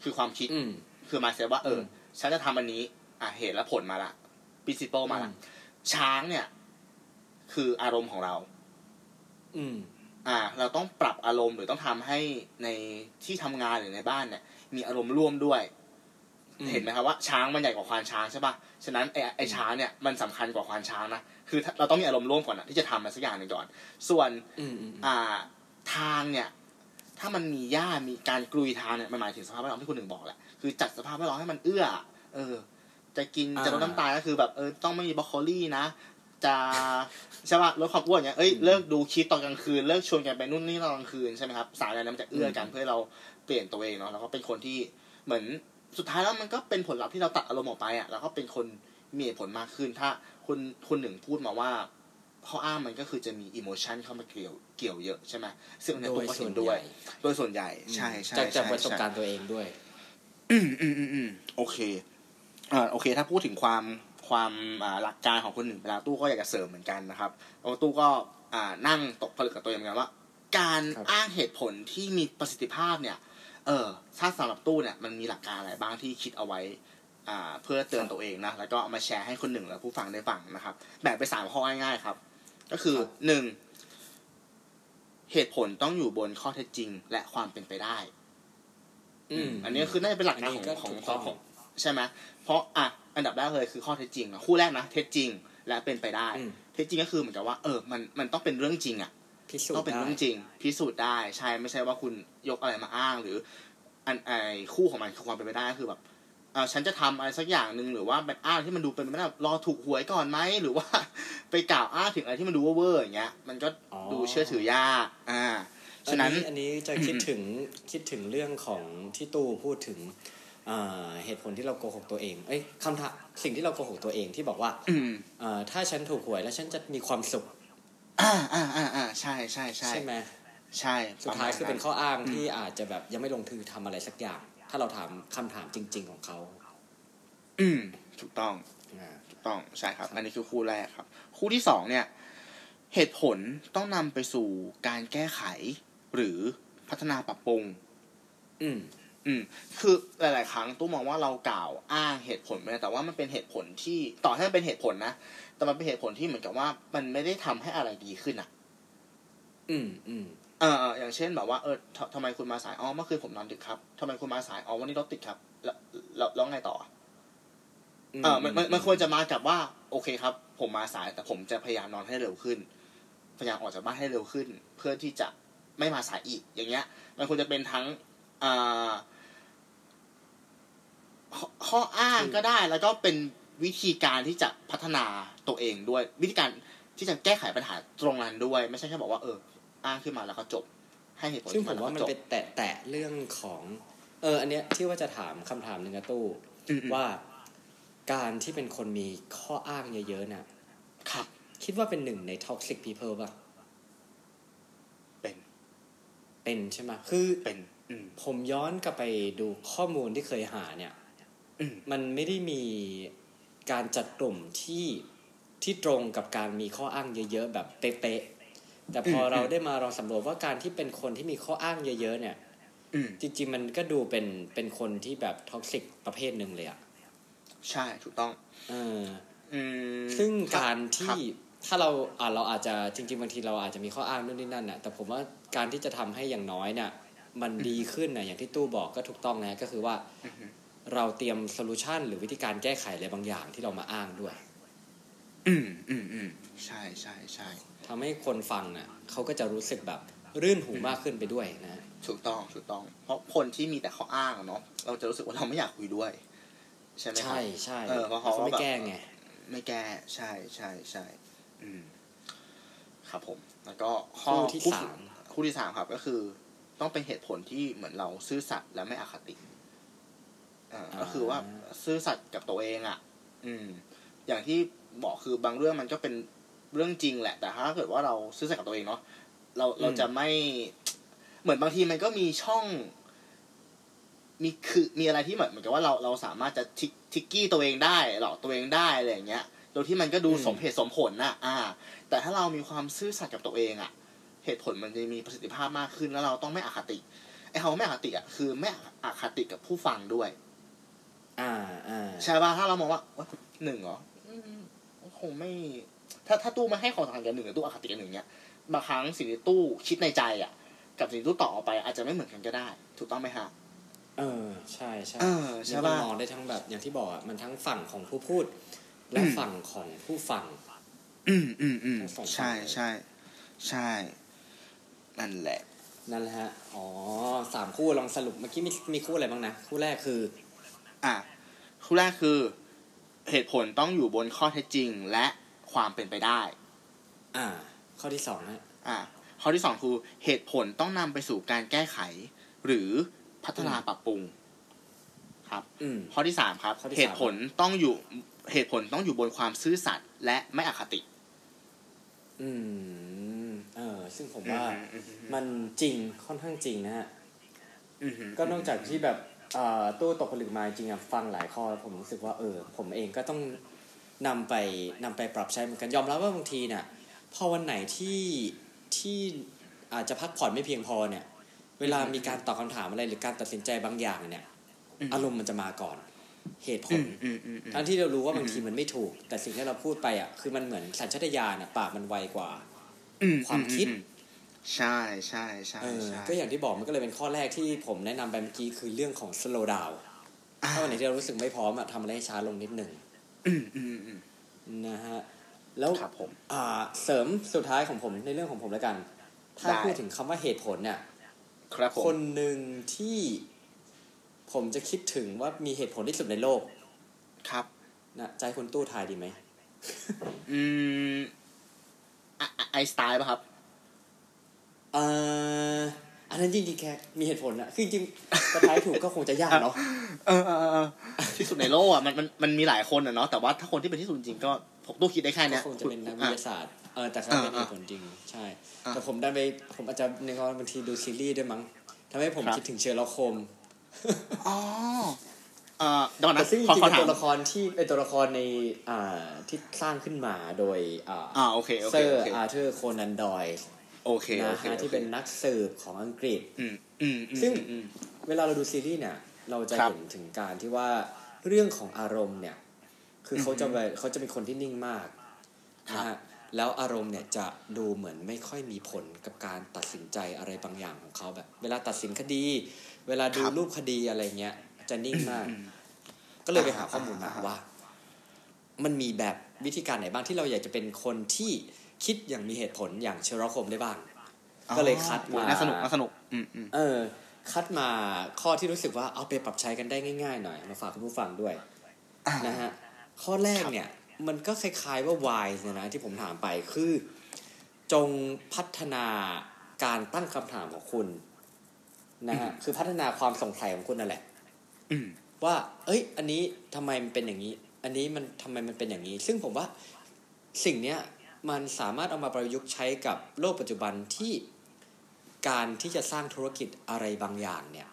B: คือความคิด
C: อืม
B: คือมาเสียว่า เอออ
C: ม
B: ฉันจะทำอันนี้ อะเหตุและผลมาละ principle มาละ
C: อืม
B: ช้างเนี่ย คืออารมณ์ของเรา
C: อืม
B: อ่า เราต้องปรับอารมณ์หรือต้องทำให้ในที่ทำงานหรือในบ้านเนี่ย มีอารมณ์ร่วมด้วย
C: อืม
B: เห็นไหมครับว่าช้างมันใหญ่กว่าควานช้างใช่ปะฉะนั้นไอ้ไอ้ช้างเนี่ยมันสำคัญกว่าควานช้างนะคือถ้าเราต้องมีอารมณ์ร่วมก่อนนะที่จะทำอะไรสักอย่างหนึ่งก่อน ส่วน
C: อืมอืม
B: อ่า ทางเนี่ย ถ้ามันมีหญ้ามีการกลุยทางเนี่ยมันหมายถึงสภาพแวดล้อมที่คุณหนึ่งบอกแหละคือจัดสภาพแวดล้อมให้มันเอื้อ เออ จะกินจะลดน้ำตาลก็คือแบบเออต้องไม่มีบรอกโคลี่นะจะใช่ป่ะลดความอ้วนเนี่ยเอ้ยเลิกดูคลิปตอนกลางคืนเลิกชวนกันไปนู่นนี่ตอนกลางคืนใช่ไหมครับสารอะไรนั้นมันจะเอื้อกันเพื่อให้เราเปลี่ยนตัวเองเนาะแล้วก็เป็นคนที่เหมือนสุดท้ายแล้วมันก็เป็นผลลัพธ์ที่เราตัดอารมณ์ออกไปอะแล้วก็เป็นคนมีเหตุผลมากขึ้นถ้าคุณคุณหนึ่งพูดมาว่า ข้ออ้างมันก็คือจะมีอิโมชันเข้ามาเกี่ยวเกี่ยวเยอะใช่ไหมซึ่งอันเนี้ย
C: โด
B: ผม
C: ย
B: ก็
C: ส่
B: เห็
C: วน
B: น
C: ให
B: ด้วย
C: ญ่
B: โดยส่วนใหญ่ ใช่ใช่
C: จากจาก
B: ใช่
C: ประสบ
B: ใช่
C: การณ์ตัวเองด้วย
B: อืมอืมอืมอืมโอเคอ่าโอเค ถ้าพูดถึงความความอ่าหลักการของคนหนึ่งไปแล้วตู้ก็อยากจะเสริมเหมือนกันนะครับเพราะตู้ก็อ่านั่งตกผลึกกับตัวเองเหมือนกันว่า การ
C: ครับ
B: อ้างเหตุผลที่มีประสิทธิภาพเนี่ย เออถ้าสำหรับตู้เนี่ยมันมีหลักการอะไรบ้างที่คิดเอาไว้อ่าเพื่อเตือนตัวเองนะแล้วก็เอามาแชร์ให้คนหนึ่งและผู้ฟังได้ฟังนะครับ แบ่งไปสามข้อง่ายๆครับ ก็คือหนึ่งเหตุผลต้องอยู่บนข้อเท็จจริง และความเป็นไปได้
C: อืม
B: อันนี้คือน่าจะเป็นหลักการของ
C: อันนี้ก็
B: ของ
C: ถูก
B: ข
C: ต้
B: อ
C: องง
B: ของ ใช่ไหมเพราะอะอันดับแรกเลยคือข้อเท็จจริงอะคู่แรกนะเท็จจริง และเป็นไปได้
C: อืม
B: เท็จจริงก็คือเหมือนกับว่าเออมันมันต้องเป็นเรื่องจริงอะ
C: พิสูจ
B: ต้อง
C: น์
B: เป็น
C: ได้
B: เรื่องจริง พิสูจน์ได้ใช่ไม่ใช่ว่าคุณยกอะไรมาอ้างหรือ อันไอคู่ของมันคือความเป็นไปได้ก็คือแบบเออ ฉันจะทำอะไรสักอย่างหนึ่งหรือว่าเป็นอ้างที่มันดูเป็นไปไม่ได้รอถูกหวยก่อนไหมหรือว่า ไปกล่าวอ้างถึงอะไรที่มันดูเวอร์ๆอย่างเงี้ย มันก็
C: อ๋อ
B: ดูเชื่อถือยากอ่าฉะนั้น
C: อันนี้จะคิดถึงคิดถึงเรื่องของที่ตู้พูดถึงอ่าเหตุผลที่เราโกหกตัวเอง เอ้ยคำถามสิ่งที่เราโกหกตัวเองที่บอกว่า
B: อืม
C: อ่าถ้าฉันถูกหวยแล้วฉันจะมีความสุข
B: อ่าอ่าอ่าอ่าใช่ใช่ใช่
C: ใช่ไหม
B: ใช่
C: สุดท้าย
B: ระมณ
C: คือเป็นข้ออ้างที่อาจจะแบบยังไม่ลงทือทำอะไรสักอย่าง ถ้าเราถามคำถามจริง ๆ ของเขา
B: อืม ถูกต้อง
C: อ่า
B: ถูกต้องใช่ครับ อันนี้คือคู่แรกครับ คู่ที่สองเนี่ย เหตุผลต้องนำไปสู่การแก้ไข หรือพัฒนาปรับปรุง
C: อืม
B: อืม คือหลาย ๆ ครั้งตู้มองว่าเรากล่าวอ้างเหตุผลไปแต่ว่ามันเป็นเหตุผลที่ต่อให้มันเป็นเหตุผลนะแต่มันเป็นเหตุผลที่เหมือนกับว่า มันไม่ได้ทำให้อะไรดีขึ้นอะ
C: อืม อืม
B: เออเอออย่างเช่นแบบว่าเออททำไมคุณมาสายอ๋อเมื่อคืนผมนอนดึกครับทำไมคุณมาสายอ๋อวันนี้รถติดครับ แล้วแล้วแล้วไงต่อเออมันมันมันควรจะมากับว่า โอเคครับ ผมมาสายแต่ผมจะพยายามนอนให้เร็วขึ้น พยายามออกจากบ้านให้เร็วขึ้น เพื่อที่จะไม่มาสายอีก อย่างเงี้ย มันควรจะเป็นทั้งอ่าข้อข้ออ้างก็ได้ แล้วก็เป็นวิธีการที่จะพัฒนาตัวเองด้วย วิธีการที่จะแก้ไขปัญหาตรงนั้นด้วย ไม่ใช่แค่บอกว่าเออ อ้างขึ้นมาแล้วก็จบ ให้เหตุผล
C: ซึ่ง
B: ขึ้น
C: ผม
B: แล้ว
C: ว่ามัน
B: ก็จบ
C: ไปแตะแตะเรื่องของ เออ อันเนี้ยที่ว่าจะถามคำถามหนึ่งนะตู้
B: อืมอืม
C: ว่าการที่เป็นคนมีข้ออ้างเยอะๆน่ะ
B: ครับ
C: คิดว่าเป็นหนึ่งใน toxic people ป่ะ
B: เป็น
C: เป็นใช่ไหมคือ
B: เป็นอืม
C: ผมย้อนกลับไปดูข้อมูลที่เคยหาเนี่ย
B: อืม
C: มันไม่ได้มีการจัดกลุ่มที่ที่ตรงกับการมีข้ออ้างเยอะๆ แบบเป๊ะๆ แต่พอเราได้มาลองสำรวจว่าการที่เป็นคนที่มีข้ออ้างเยอะ ๆ เนี่ย
B: อืม
C: จริงๆมันก็ดูเป็นเป็นคนที่แบบ toxic ประเภทหนึ่งเลยอะ
B: ใช่ถูกต้อง
C: เออ
B: อืม
C: ซึ่ง
B: คบ
C: การ
B: ค
C: ที่
B: รับ
C: ถ้าเราอ่าเราอาจจะจริง ๆ บางทีเราอาจจะมีข้ออ้างนู่นนี่นั่นน่ะ แต่ผมว่าการที่จะทำให้อย่างน้อยเนี่ยมันดีขึ้นน่ะอย่างที่ตู้บอกก็ถูกต้องนะก็คือว่า
B: อือฮึ
C: เราเตรียม solution หรือวิธีการแก้ไขอะไรบางอย่างที่เรามาอ้างด้วย
B: อืมอืมอืมใช่ใช่ใช่
C: ทำให้คนฟังน่ะเขาก็จะรู้สึกแบบรื่นหูมากขึ้นไปด้วยนะ
B: ถูกต้องถูกต้อง เพราะคนที่มีแต่ข้ออ้างอะเนาะเราจะรู้สึกว่าเราไม่อยากคุยด้วย ใช่ไหมครับ
C: ใช่ใช่
B: เออเพราะเขา
C: เขาไม่
B: แบบ
C: แก้ไง
B: ไม่แก้ใช่ใช่ใช่อืมครับผม แล้วก็ข้อ
C: คู่ที่สาม
B: คู่ที่สามครับ ก็คือ ต้องเป็นเหตุผลที่เหมือนเราซื่อสัตย์และไม่อคติอ่าก็คือว่าซื่อสัตย์กับตัวเองอะ อืม อย่างที่บอกคือบางเรื่องมันก็เป็น เรื่องจริงแหละ แต่ถ้าเกิดว่าเราซื่อสัตย์กับตัวเองเนาะเราเราจะไม่เหมือนบางทีมันก็มีช่อง มีคือมีอะไรที่เหมือนเหมือนกับว่าเราเราสามารถจะทิกทิกกี้ตัวเองได้หลอกตัวเองได้อะไรอย่างเงี้ยโดยที่มันก็ดู
C: อืม
B: สมเหตุสมผลน่ะอ่า แต่ถ้าเรามีความซื่อสัตย์กับตัวเองอะเหตุผลมันจะมีประสิทธิภาพมากขึ้นแล้วเราต้องไม่อคติไอ้คำว่าไม่อคติอะคือไม่อคติกับผู้ฟังด้วย
C: อ่าอ่า
B: ใช่ป่ะถ้าเรามองว่าเอ้ยหนึ่งเหรออืมคงไม่ ถ้าถ้าตู้มาให้ความสำคัญกับหนึ่งกับตู้อคติกับหนึ่งเนี้ยบางครั้งสิ่งที่ตู้คิดในใจอะกับสิ่งที่ตู้ตอบออกไปอาจจะไม่เหมือนกันก็ได้ ถูกต้องไหมฮะ
C: เออใช่ใช่
B: เออใช่
C: แล้วมัน
B: ป่ะ
C: มองได้ทั้งแบบอย่างที่บอกอะมันทั้งฝั่งของผู้พูด และ
B: อืม
C: ฝั่งของผู้ฟัง
B: อืมอืมอืม
C: ทั้งสองฝั่ง
B: ใช่ใช่ใช่ นั่นแหละ
C: นั่นแหละฮะ อ๋อสามคู่ลองสรุปเมื่อกี้มีมีคู่อะไรบ้างนะ คู่แรกคือ
B: อะ คู่แรกคือ เหตุผลต้องอยู่บนข้อเท็จจริง และ ความเป็นไปได้
C: อ่า ข้อที่สองฮะ
B: อะข้อที่สองคือเหตุผลต้องนำไปสู่การแก้ไข หรือพัฒนา
C: อืม
B: ปรับปรุง ครับ
C: อืม
B: ข้อที่สามครับ
C: ข้อที่สาม
B: เหตุผลต้องอยู่ เหตุผลต้องอยู่บนความซื่อสัตย์และไม่อคติ
C: อืม เออ ซึ่งผมว่า
B: อืมอืม
C: มันจริงค่อนข้างจริงนะฮะ
B: อืมอืม
C: ก็นอกจากที่แบบเอ่อตู้ตกผลึกมาจริงอะฟังหลายข้อผมรู้สึกว่าเออ ผมเองก็ต้อง นำไปนำไปปรับใช้เหมือนกันยอมรับว่าบางทีเนี่ยพอวันไหนที่ที่อาจจะพักผ่อนไม่เพียงพอเนี่ย เวลามีการตอบคำถามอะไรหรือการตัดสินใจบางอย่างเนี่ย อารมณ์มันจะมาก่อน เหตุผ
B: อื
C: ล
B: มอืมอืมอืม
C: ทั้งที่เรารู้ว่าบางทีมันไม่ถูก แต่สิ่งที่เราพูดไปอะคือมันเหมือนสัญชาตญาณอะปากมันไวกว่า
B: อืม
C: ความคิด
B: อืมใช่ใช่ใช่
C: เออ
B: ใช่
C: ก็อย่างที่บอกมันก็เลยเป็นข้อแรกที่ผมแนะนำไปเมื่อกี้คือเรื่องของ slow down ถ้าวันไหนที่เรารู้สึกไม่พร้อมอะทำอะไรให้ช้าลงนิดหนึ่ง
B: อืมอืมอืม
C: นะฮะแล้ว
B: ครับผม
C: อ่าเสริมสุดท้ายของผมในเรื่องของผมแล้วกัน ถ้า
B: ได้
C: พูดถึงคำว่าเหตุผลเนี่ย
B: ครับผม
C: คนหนึ่งที่ผมจะคิดถึงว่ามีเหตุผลที่สุดในโลก
B: ครับ
C: นะใจคุณตู้ทายดีไหม
B: อืมอะอะไอสไตล์ป่ะครับ
C: เอ่อ อันนั้นจริงๆแค่มีเหตุผลอะคือจริงๆจะทายถูกก็คงจะยากเนาะ
B: เออเออเออเออที่สุดในโลกอะมันมันมันมีหลายคนอะเนาะแต่ว่าถ้าคนที่เป็นที่สุดจริงๆก็ผมตู้คิดได้แค่
C: ก็
B: เนี้ย
C: คงจะเป็นนักวิทยาศาสตร์เออแต่เขาเป็น
B: อ่า
C: เหตุผลจริง ใช่
B: อ่า
C: แต่ผมได้ไปผมอาจจะในกรณีบางทีดูซีรีส์ด้วยมั้งทำให้ผม
B: ครับ
C: คิดถึงเชอร์ล็อกโฮล์มส์
B: อ๋อเอ่อเดี๋ยวก่อน
C: แต่
B: นะ
C: ซึ่งจ
B: ขอ
C: ริง
B: ข
C: ๆ
B: อ
C: เป็น
B: ถาม
C: ตัวละครที่เป็นตัวละครในอ่าที่สร้างขึ้นมาโดยอ่า
B: อ่าโอเคโอ
C: เซ
B: เค
C: อ
B: โอ
C: ร์
B: เค
C: อาร์เธอร์โคนันดอย
B: โอเคโอ
C: นะ
B: เค
C: ฮะที่เป็นนักสืบของอังกฤษ
B: อืมอืมอืม
C: ซึ่ง
B: อืม
C: เวลาเราดูซีรีส์เนี่ย เราจะ
B: ครับ
C: เห็นถึงการที่ว่าเรื่องของอารมณ์เนี่ย คือเขาจะ
B: อือฮึ
C: ไปเขาจะเป็นคนที่นิ่งมาก
B: ครับ
C: นะฮะแล้วอารมณ์เนี่ยจะดูเหมือนไม่ค่อยมีผลกับการตัดสินใจอะไรบางอย่างของเขาแบบ เวลาตัดสินคดี เวลาดูรูปคดีอะไรเงี้ย จะนิ่งมาก
B: อืม
C: ก็เลยไปหาข้อมูลมา
B: อ่า
C: ว่า มันมีแบบวิธีการไหนบ้างที่เราอยากจะเป็นคนที่ คิดอย่างมีเหตุผลอย่างเชอร์ล็อกโฮล์มส์ได้บ้าง ก็เลยคัดมา
B: น่าสนุกน่าสนุกอืมอืม
C: เออ คัดมาข้อที่รู้สึกว่าเอาไปปรับใช้กันได้ง่ายๆหน่อย มาฝากคุณผู้ฟังด้วย
B: อ่า
C: นะฮะข้อแรกเนี่ย มันก็คล้ายๆว่า whys เนี่ยนะที่ผมถามไปคือ จงพัฒนาการตั้งคำถามของคุณนะฮะคือพัฒนาความสงสัยของคุณนั่นแหละ
B: อืม
C: ว่า เอ้ย อันนี้ทำไมมันเป็นอย่างนี้ อันนี้มันทำไมมันเป็นอย่างนี้ ซึ่งผมว่าสิ่งเนี้ย มันสามารถเอามาประยุกต์ใช้กับโลกปัจจุบันที่การที่จะสร้างธุรกิจอะไรบางอย่างเนี่ย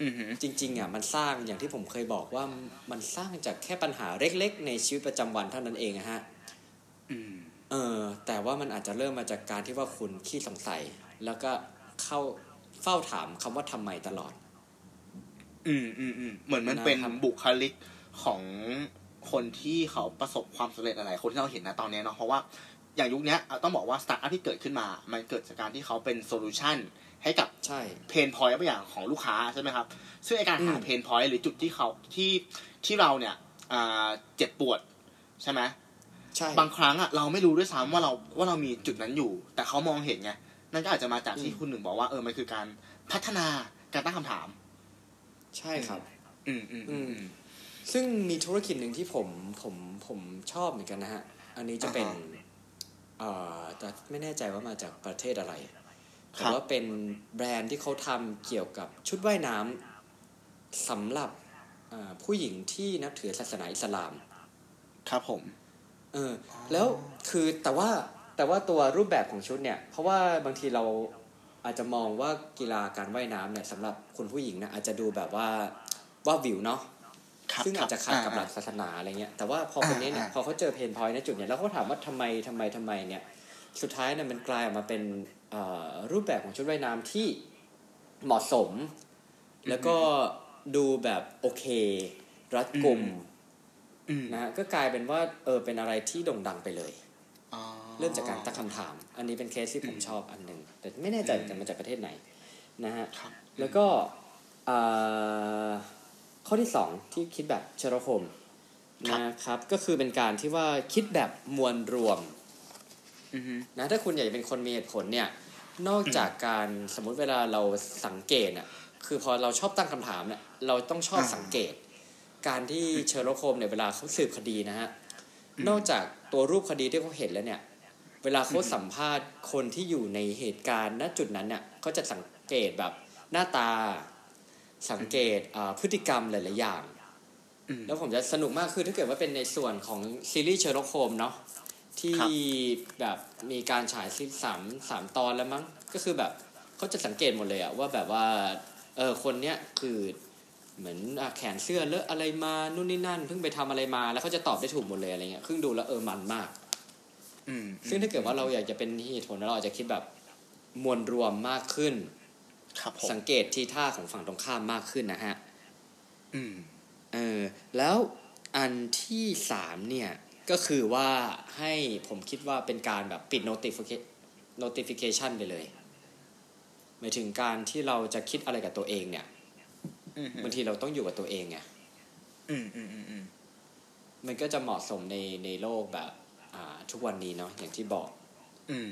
B: อืมอืม
C: จริงๆอะมันสร้างอย่างที่ผมเคยบอกว่ามันสร้างจากแค่ปัญหาเล็กๆ ในชีวิตประจำวันเท่านั้นเองอะฮะ
B: อืม
C: เออ แต่ว่ามันอาจจะเริ่มมาจากการที่ว่าคุณขี้สงสัย แล้วก็เข้าเฝ้าถามคำว่าทำไมตลอด
B: อืมอืมอืมเหมือนมัน
C: นะครับ
B: เป็นบุคลิกของ คนที่เขาประสบความสำเร็จหลายๆคนที่เราเห็นนะตอนเนี้ยเนาะเพราะว่าอย่างยุคเนี้ยเอาต้องบอกว่าสตาร์ทอัพที่เกิดขึ้นมา มันเกิดจากการที่เขาเป็น solution ให้กับ
C: ใช่
B: pain point บางอย่างของลูกค้าใช่ไหมครับ ซึ่งไอการหา
C: อืม
B: เพนพอยต์หรือจุดที่เขาที่ที่เราเนี่ยอ่าเจ็บปวดใช่ไหม
C: ใช่
B: บางครั้งอะเราไม่รู้ด้วยซ้ำว่าเราว่าเรามีจุดนั้นอยู่ แต่เขามองเห็นไงนั่นก็อาจจะมาจากที่
C: อืม
B: คุณหนึ่งบอกว่าเออมันคือการพัฒนาการตั้งคำถาม
C: ใช่ครับ
B: อืมอืมอืม
C: อืม ซึ่งมีธุรกิจหนึ่งที่ผมผมผมชอบเหมือนกันนะฮะ อันนี้จะเป็น
B: อ่าฮะ
C: เอ่อแต่ไม่แน่ใจว่ามาจากประเทศอะไร
B: ครั
C: แต่
B: บ
C: ว่าเป็นแบรนด์ที่เขาทำเกี่ยวกับชุดว่ายน้ำสำหรับอ่าผู้หญิงที่นับถือศาสนาอิสลาม
B: ครับผม
C: เออ แล้วคือแต่ว่าแต่ว่าตัวรูปแบบของชุดเนี่ย เพราะว่าบางทีเราอาจจะมองว่ากีฬาการว่ายน้ำเนี่ยสำหรับคุณผู้หญิงนะอาจจะดูแบบว่าว่าวิวเนาะ
B: ครับ
C: ซึ่งอาจจะขัดกับหลัก
B: อ่า
C: ศาสนาอะไรเงี้ยแต่ว่าพอคนนี้เนี่ย
B: อ่า
C: พอเขาเจอเพนพอยต์ในจุดเนี่ยแล้วเขาถามว่าทำไมทำไมทำไมเนี่ยสุดท้ายเนี่ยมันกลายออกมาเป็นเอ่อรูปแบบของชุดว่ายน้ำที่เหมาะสม แล้วก็ดูแบบโอเค รัดกุม
B: อืม
C: นะฮะก็กลายเป็นว่าเออเป็นอะไรที่โด่งดังไปเลย
B: อ๋อ
C: เริ่มจากการตั้งคำถาม อันนี้เป็นเคสที่ผมชอบอันหนึ่งแต่ไม่แน่ใจเหมือนกันมาจากประเทศไหนนะฮะ
B: ครับ
C: แล้วก็อ่า ข้อที่สองที่คิดแบบเชโรโฮม
B: ครับ
C: นะครับ ก็คือเป็นการที่ว่าคิดแบบมวลรวม
B: อือฮึ
C: นะถ้าคุณอยากจะเป็นคนมีเหตุผลเนี่ย นอกจากการสมมุติเวลาเราสังเกตอะคือพอเราชอบตั้งคำถามเนี่ยเราต้องชอบ
B: อ่า
C: สังเกต การที่เชอร์ล็อกโฮมเนี่ยเวลาเขาสืบคดีนะฮะนอกจากตัวรูปคดีที่เขาเห็นแล้วเนี่ย เวลาเขาสัมภาษณ์คนที่อยู่ในเหตุการณ์ณจุดนั้นเนี่ยเขาจะสังเกตแบบหน้าตา สังเกตอ่าพฤติกรรมหลาย ๆ อย่าง
B: อืม
C: แล้วผมจะสนุกมากคือถ้าเกิดว่าเป็นในส่วนของซีรีส์เชอร์ล็อกโฮมเนาะที่
B: ครับ
C: แบบมีการฉายซีสามสามตอนแล้วมั้ง ก็คือแบบเขาจะสังเกตหมดเลยอะว่าแบบว่าเออคนเนี้ยคือเหมือนอะแขนเสื้อเลอะอะไรมานู่นนี่นั่นเพิ่งไปทำอะไรมา แล้วเขาจะตอบได้ถูกหมดเลยอะไรเงี้ยครึ่งดูแล้วเออมันมาก
B: อืม
C: ซึ่งถ้าเกิดว่าเราอยากจะเป็นเหตุผลแล้วเราอาจจะคิดแบบมวลรวมมากขึ้น
B: ครับผม
C: สังเกตทีท่าของฝั่งตรงข้ามมากขึ้นนะฮะ
B: อืม
C: เออแล้วอันที่สามเนี่ย ก็คือว่าให้ผมคิดว่าเป็นการแบบปิด notification notification ไปเลยหมายถึงการที่เราจะคิดอะไรกับตัวเองเนี่ย
B: อืม
C: บางทีเราต้องอยู่กับตัวเองไง
B: อืมอืมอืมอืม
C: มันก็จะเหมาะสมในในโลกแบบ อ่า ทุกวันนี้เนาะอย่างที่บอก
B: อืม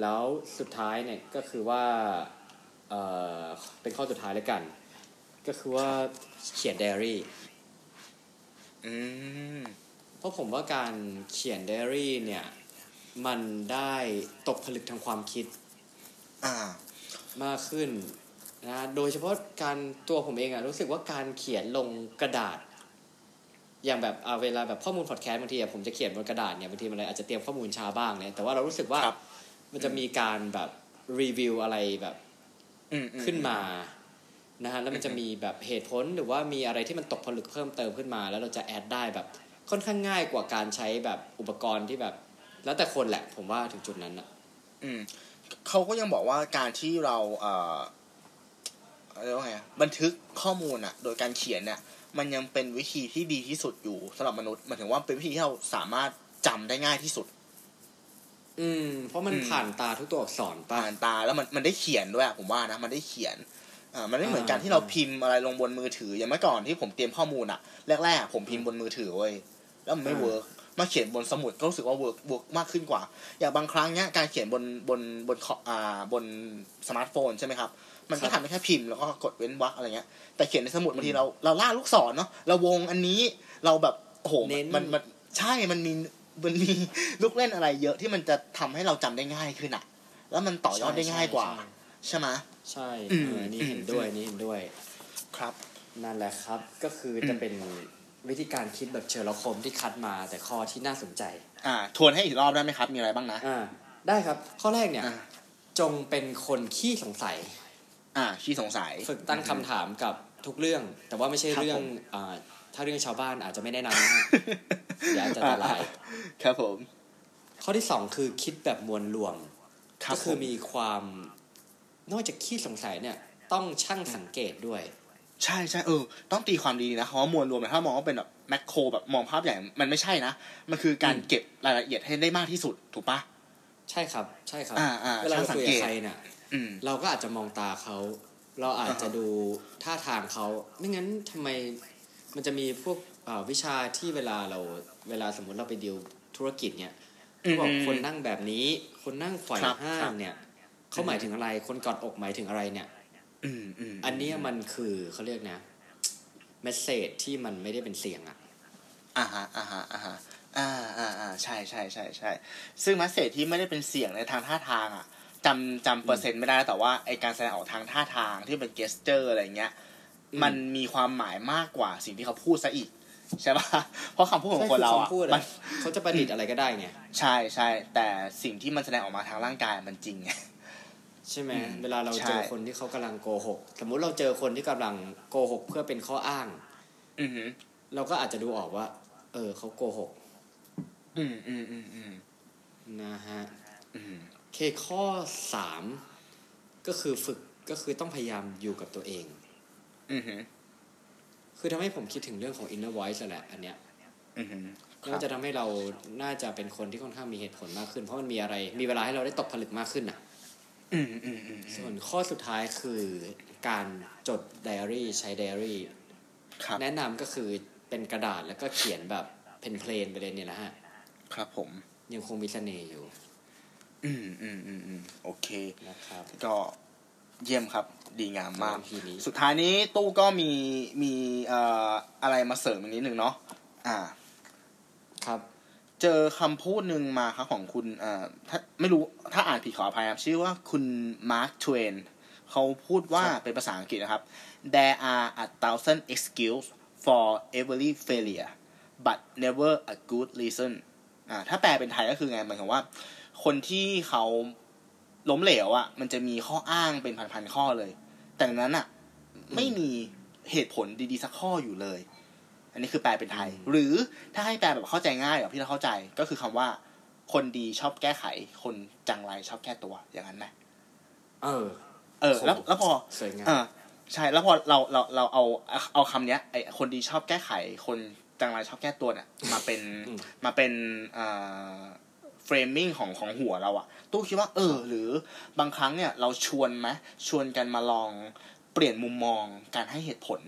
C: แล้วสุดท้ายเนี่ยก็คือว่า เออเป็นข้อสุดท้ายแล้วกัน ก็คือว่าเขียนไดอารี่
B: อืม
C: เพราะผมว่าการเขียนไดอารี่เนี่ย มันได้ตกผลึกทางความคิด
B: อ่า
C: มากขึ้นนะโดยเฉพาะการตัวผมเองอะรู้สึกว่าการเขียนลงกระดาษ อย่างแบบเอาเวลาแบบข้อมูลพอดแคสต์บางทีอะผมจะเขียนบนกระดาษเนี่ยบางทีมันเลยอาจจะเตรียมข้อมูลช้าบ้างเนี่ยแต่ว่าเรารู้สึกว่า
B: ครับ
C: มันจะมีการแบบรีวิวอะไรแบบ
B: อืมอื
C: ขึ้นมานะฮะแล้วมันจะมีแบบเหตุผลหรือว่ามีอะไรที่มันตกผลึกเพิ่มเติมขึ้นมา แล้วเราจะแอดได้แบบค่อนข้างง่ายกว่าการใช้แบบอุปกรณ์ที่แบบ แล้วแต่คนแหละ ผมว่าถึงจุดนั้นอะ
B: อืมเขาก็ยังบอกว่าการที่เราเอ่อเรียกว่าไงอะบันทึกข้อมูลอะโดยการเขียนเนี่ยมันยังเป็นวิธีที่ดีที่สุดอยู่สำหรับมนุษย์หมายถึงว่าเป็นวิธีที่เราสามารถจำได้ง่ายที่สุด
C: อืม เพราะมัน
B: อืม
C: ผ่านตาทุกตัวอักษรป่ะ
B: อ่านตาแล้วมันมันได้เขียนด้วยอะผมว่านะมันได้เขียนอ่ามันไม่เหมือนการ
C: อ่า
B: ที่เราพิมพ์อะไรลงบนมือถืออย่างเมื่อก่อนที่ผมเตรียมข้อมูลอะแรกๆผมพิมพ์บนมือถือเว้ยแล้วมันไม่
C: อ่า
B: work มาเขียนบนสมุดก็รู้สึกว่า work work มากขึ้นกว่า อย่างบางครั้งเนี้ยการเขียนบนบนบนคออ่าบนสมาร์ทโฟนใช่ไหมครับ มันก็ทำได้แค่พิมพ์แล้วก็กดเว้นวรรคอะไรเงี้ย แต่เขียนในสมุดบางทีเราเราล่ากลูกศรเนาะเราวงอันนี้เราแบบโอ้โห
C: เน้น
B: มันมันใช่มันมี มันมีลูกเล่นอะไรเยอะที่มันจะทำให้เราจำได้ง่ายขึ้นอะแล้วมันต่อยอดได้ง่ายกว่า ใช่ไหม
C: ใช่
B: อืม
C: เออนี่เห็นด้วย
B: อืม
C: นี่เห็นด้วย
B: ครับ
C: นั่นแหละครับ ก็คือจะเป็นวิธีการคิดแบบเชอร์ล็อกโฮมที่คัดมาแต่ข้อที่น่าสนใจ
B: อ่า ทวนให้อีกรอบได้ไหมครับ มีอะไรบ้างนะ
C: อ่า ได้ครับ ข้อแรกเนี่ย
B: อ่า
C: จงเป็นคนขี้สงสัย
B: อ่า ขี้สงสัย
C: ฝึกตั้งคำถามกับทุกเรื่อง แต่ว่าไม่ใช่
B: ครับ
C: เรื่อ
B: ผ
C: ง
B: ม
C: อ่า ถ้าเรื่องชาวบ้านอาจจะไม่แนะนำนะฮะเดี๋ยวอาจจะอันตราย
B: ครับผม
C: ข้อที่สองคือคิดแบบมวลรวม
B: ครับ
C: ก็คือ
B: ผม
C: มีความนอกจากขี้สงสัยเนี่ย ต้องช่างสังเกตด้วย
B: ใช่ใช่เออ ต้องตีความดีๆนะคำว่ามวลรวมเนี่ยถ้ามองว่าเป็นแบบแมคโครแบบมองภาพใหญ่มันไม่ใช่นะ มันคือการ
C: อืม
B: เก็บรายละเอียดให้ได้มากที่สุดถูกปะ
C: ใช่ครับ ใช่ครับ
B: อ่าอ่า
C: เวลาเรา
B: ช่างสั
C: คุ
B: ง
C: ย
B: เก
C: กับ
B: ต
C: ใครเนี่ย
B: อืม
C: เราก็อาจจะมองตาเขา เราอาจจะ
B: อ่าฮะ
C: ดูท่าทางเขา ไม่งั้นทำไม มันจะมีพวกอ่าวิชาที่เวลาเราเวลาสมมุติเราไปดีลธุรกิจเนี่ยเขาบอกคนนั่งแบบนี้ คนนั่งไขว่
B: ครับ
C: ห้า
B: ครั
C: ง
B: บ
C: เนี่ยเขาหมายถึงอะไร คนกอดอกหมายถึงอะไรเนี่ย
B: อืมอืม
C: อันเนี้ยมันคือเขาเรียกนะ message ที่มันไม่ได้เป็นเสียงอะ
B: อ่าฮะอ่าฮะอ่าฮะอ่าอ่าอ่าใช่ใช่ใช่ใช่ซึ่ง message ที่ไม่ได้เป็นเสียงในทางท่าทางอะจำจำเปอร์เซ็นต์ไม่ได้แต่ว่าไอ้การแสดงออกทางท่าทางที่เป็น gesture อะไรเงี้ย มันมีความหมายมากกว่าสิ่งที่เขาพูดซะอีกใช่ปะเพราะคำพูดของคนเราอะ
C: ใช่อคำพูด
B: มัน
C: เขาจะประดิษฐ์อะไรก็ได้ไง
B: ใช่ใช่แต่สิ่งที่มันแสดงออกมาทางร่างกายมันจริงไง
C: ใช่ไหม
B: อืม
C: เวลาเรา
B: ใช่
C: เจอคนที่เขากำลังโกหก สมมุติเราเจอคนที่กำลังโกหกเพื่อเป็นข้ออ้าง
B: อือหือ
C: เราก็อาจจะดูออกว่า เออเขาโกหก
B: อืมอืมอืมอืม
C: นะฮะ
B: อืม
C: เคข้อสามก็คือฝึกก็คือต้องพยายามอยู่กับตัวเอง
B: อือหือ
C: คือทำให้ผมคิดถึงเรื่องของ inner voice นั่นแหละ อันเนี้ย
B: อือหือค
C: น่า
B: รับ
C: จะทำให้เราน่าจะเป็นคนที่ค่อนข้างมีเหตุผลมากขึ้น เพราะมันมีอะไร มีเวลาให้เราได้ตกผลึกมากขึ้นน่ะ
B: อืมอืมอืม
C: ส่วนข้อสุดท้ายคือการจดไดอารี่ใช้ไดอารี่
B: ครับ
C: แนะนำก็คือเป็นกระดาษแล้วก็เขียนแบบเพนเพลนไปเลยเนี่ยนะฮะ
B: ครับผม
C: ยังคงมีเสน่ห์อยู่
B: อืมอืมอืมอืมโอเค
C: นะครับ
B: ก็ เยี่ยมครับ ดีงามมาก
C: ทีนี้
B: สุดท้ายนี้ตู้ก็มีมีเอ่ออะไรมาเสริมอีกนิดหนึ่งเนาะอ่า
C: ครับ
B: เจอคำพูดหนึ่งมาครับของคุณเอ่อถ้าไม่รู้ถ้าอ่านผิดขออภัยครับ ชื่อว่าคุณมาร์คทเวนเขาพูดว่า
C: ครับ
B: เป็นภาษาอังกฤษนะครับ there are a thousand excuses for every failure but never a good reason อ่าถ้าแปลเป็นไทยก็คือไงหมายความว่า คนที่เขา ล้มเหลวอะ่ะ มันจะมีข้ออ้างเป็นพันๆข้อเลย แต่ในนั้นอะ่ะ ไม่มีเหตุผลดีๆสักข้ออยู่เลย อันนี้คือแปลเป็นไทย หรือถ้าให้แปลแบบเข้าใจง่ายแบบที่เราเข้าใจก็คือคำว่า คนดีชอบแก้ไข คนจังไรชอบแก้ตัวอย่างนั้นไหม
C: เออ
B: เออ แล้วแล้วพอ
C: สวยงาม
B: อ่าใช่แล้วพอเราเราเราเอาเอาคำเนี้ยไอคนดีชอบแก้ไข คนจังไรชอบแก้ตัวเนี่ยมาเป็น
C: อืม
B: มาเป็นอ่า เฟรมมิ่งของของหัวเราอะตู้คิดว่าเออ หรือบางครั้งเนี่ยเราชวนไหมชวนกันมาลองเปลี่ยนมุมมองการให้เหตุผล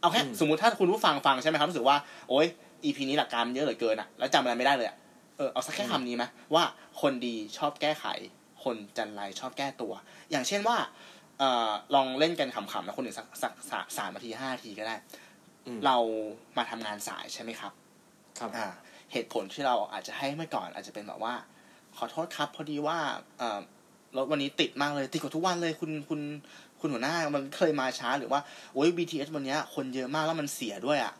B: เอาแค่
C: อืม
B: สมมุติถ้าคุณผู้ฟังฟังใช่ไหมครับรู้สึกว่าโอ๊ยอีพีนี้หลักการมันเยอะเหลือเกินอะแล้วจำอะไรไม่ได้เลยอะเออเอาสักแค่คำนี้ไหมว่าคนดีชอบแก้ไข คนจันไรชอบแก้ตัว อย่างเช่นว่าเอ่อลองเล่นกันขำๆนะคนหนึ่งสักสักสามสามนาทีห้านาทีก็ได้
C: อืม
B: เรามาทำงานสายใช่ไหมครับ
C: ครับ
B: อ่า เหตุผลที่เราอาจจะให้เมื่อก่อนอาจจะเป็นแบบว่า ขอโทษครับพอดีว่าเอ่อรถวันนี้ติดมากเลยติดกว่าทุกวันเลยคุณคุณคุณหัวหน้ามันเคยมาช้าหรือว่าโอ้ย BTS วันเนี้ยคนเยอะมากแล้วมันเสียด้วยอะ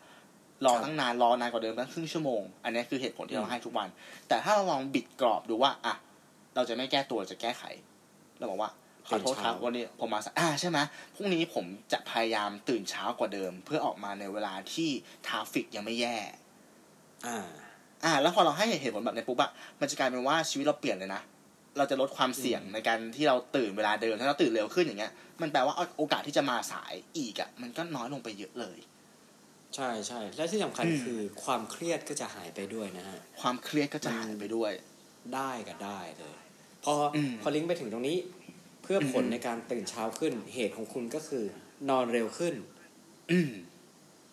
B: รอ
C: ครับ
B: ตั้งนานรอนานกว่าเดิมตั้งครึ่งชั่วโมง อันนี้คือเหตุผลที่
C: อื
B: เรา
C: ม
B: ให้ทุกวัน แต่ถ้าเราลองบิดกรอบดูว่าอะเราจะไม่แก้ตัวเราจะแก้ไขเราบอกว่าขอโทษครับวันนี้ผมมาสายอ่าใช่ไหมพรุ่งนี้ผมจะพยายามตื่นเช้ากว่าเดิม เพื่อออกมาในเวลาที่ทราฟฟิกยังไม่แย่
C: อ่า
B: อ่า แล้วพอเราให้เหตุผลแบบในปุ๊บอะมันจะกลายเป็นว่าชีวิตเราเปลี่ยนเลยนะ เราจะลดความเสี่ยงในการที่เราตื่นเวลาเดิมถ้าเราตื่นเร็วขึ้นอย่างเงี้ย มันแปลว่าโอกาสที่จะมาสายอีกอะมันก็น้อยลงไปเยอะเลย
C: ใช่ใช่ และที่สำคัญ
B: อืม
C: คือความเครียดก็จะหายไปด้วยนะฮะ
B: ความเครียดก็จะหายไปด้วย
C: ได้ก็ได้เลย พออ
B: ม
C: พอลิงก์ไปถึงตรงนี้ เพื่อผล
B: อืม
C: ในการตื่นเช้าขึ้น เหตุของคุณก็คือ นอนเร็วขึ้น
B: อืม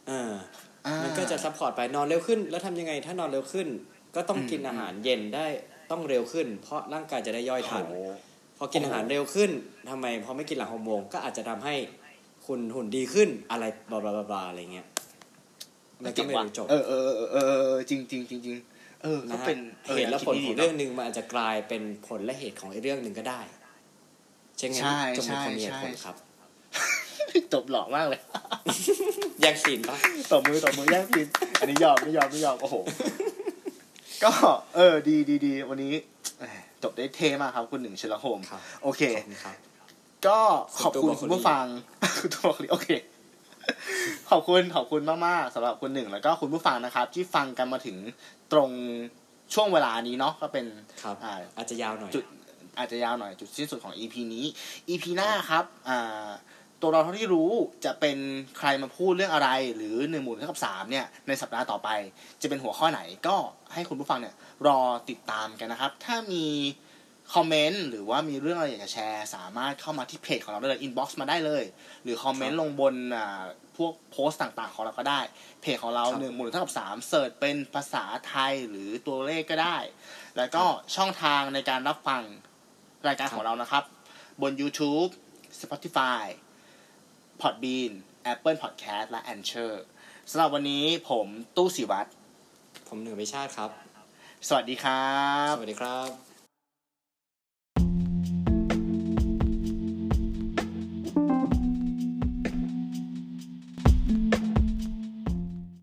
C: อ่า
B: อ่า
C: มันก็จะ support ไปนอนเร็วขึ้น แล้วทำยังไงถ้านอนเร็วขึ้น ก็ต้อง
B: อืม
C: กินอาหารเย็นได้ต้องเร็วขึ้น เพราะร่างกายจะได้ย่อยทัน
B: โอ้โห
C: พอกินอาหารเร็วขึ้นทำไมพอไม่กินหลังหกโมงก็อาจจะทำให้คุณหุ่นดีขึ้นอะไร blah blah blah blah อะไรเงี้ยมันก็ไม่รู้จบ
B: เออเออเออเออเออจริงจริงจริงจริงเออก็
C: นะฮะ
B: เป็น
C: เหตุและผลของ
B: คิดดีๆ
C: เรื่อง
B: นะ
C: หนึ่งมันอาจจะกลายเป็นผลและเหตุของอีกเรื่องหนึ่งก็ได้ใช่ไง
B: ใช่
C: จงเป็นคนมีเห
B: ใช่
C: ตุผลครับ
B: จบหล่อมากเลย
C: แยกซีนปะ
B: ตบมือตบมือแย่งพินอันนี้ยอมไม่ยอมไม่ยอมโอ้โห ก็ เออ ดีดีดีวันนี้เอ้ยจบได้เท่มากครับ คุณหนึ่งเชลโฮม
C: ครับ
B: โอเค
C: ขอบคุณครับ
B: ก็ขอบคุณ
C: ส่วนตัว
B: คุณผู้ฟังคุณตัวบอกโอเค ขอบคุณขอบคุณมากๆสำหรับคุณหนึ่งแล้วก็คุณผู้ฟังนะครับ ที่ฟังกันมาถึงตรงช่วงเวลานี้เนาะก็เป็น
C: ครับ
B: อ่า
C: อาจจะยาวหน่อย
B: จุดอาจจะยาวหน่อยจุดสิ้นสุดของ EP นี้ EP หน้าครับ อ่า ตัวเราเท่าที่รู้จะเป็นใครมาพูดเรื่องอะไร หรือหนึ่งหมื่นเท่ากับสามเนี่ยในสัปดาห์ต่อไป จะเป็นหัวข้อไหนก็ให้คุณผู้ฟังเนี่ยรอติดตามกันนะครับ ถ้ามีคอมเมนต์หรือว่ามีเรื่องอะไรอยากจะแชร์ สามารถเข้ามาที่เพจของเราได้เลย inbox มาได้เลย หรือคอมเมนต์ลงบนอ่าพวกโพสต์ต่างๆ ของเราก็ได้ เพจของเรา
C: ครับ
B: หนึ่งหมื่นเท่ากับสาม search เป็นภาษาไทยหรือตัวเลขก็ได้ แล้วก็ช่องทางในการรับฟังรายการของเรานะครับ บน YouTube Spotify Podbean Apple Podcast และ Anchor สำหรับวันนี้ผมตู้สิวัตร
C: ผมเหนือวิชาติครับ
B: สวัสดีครับ
C: สวัสดีครับ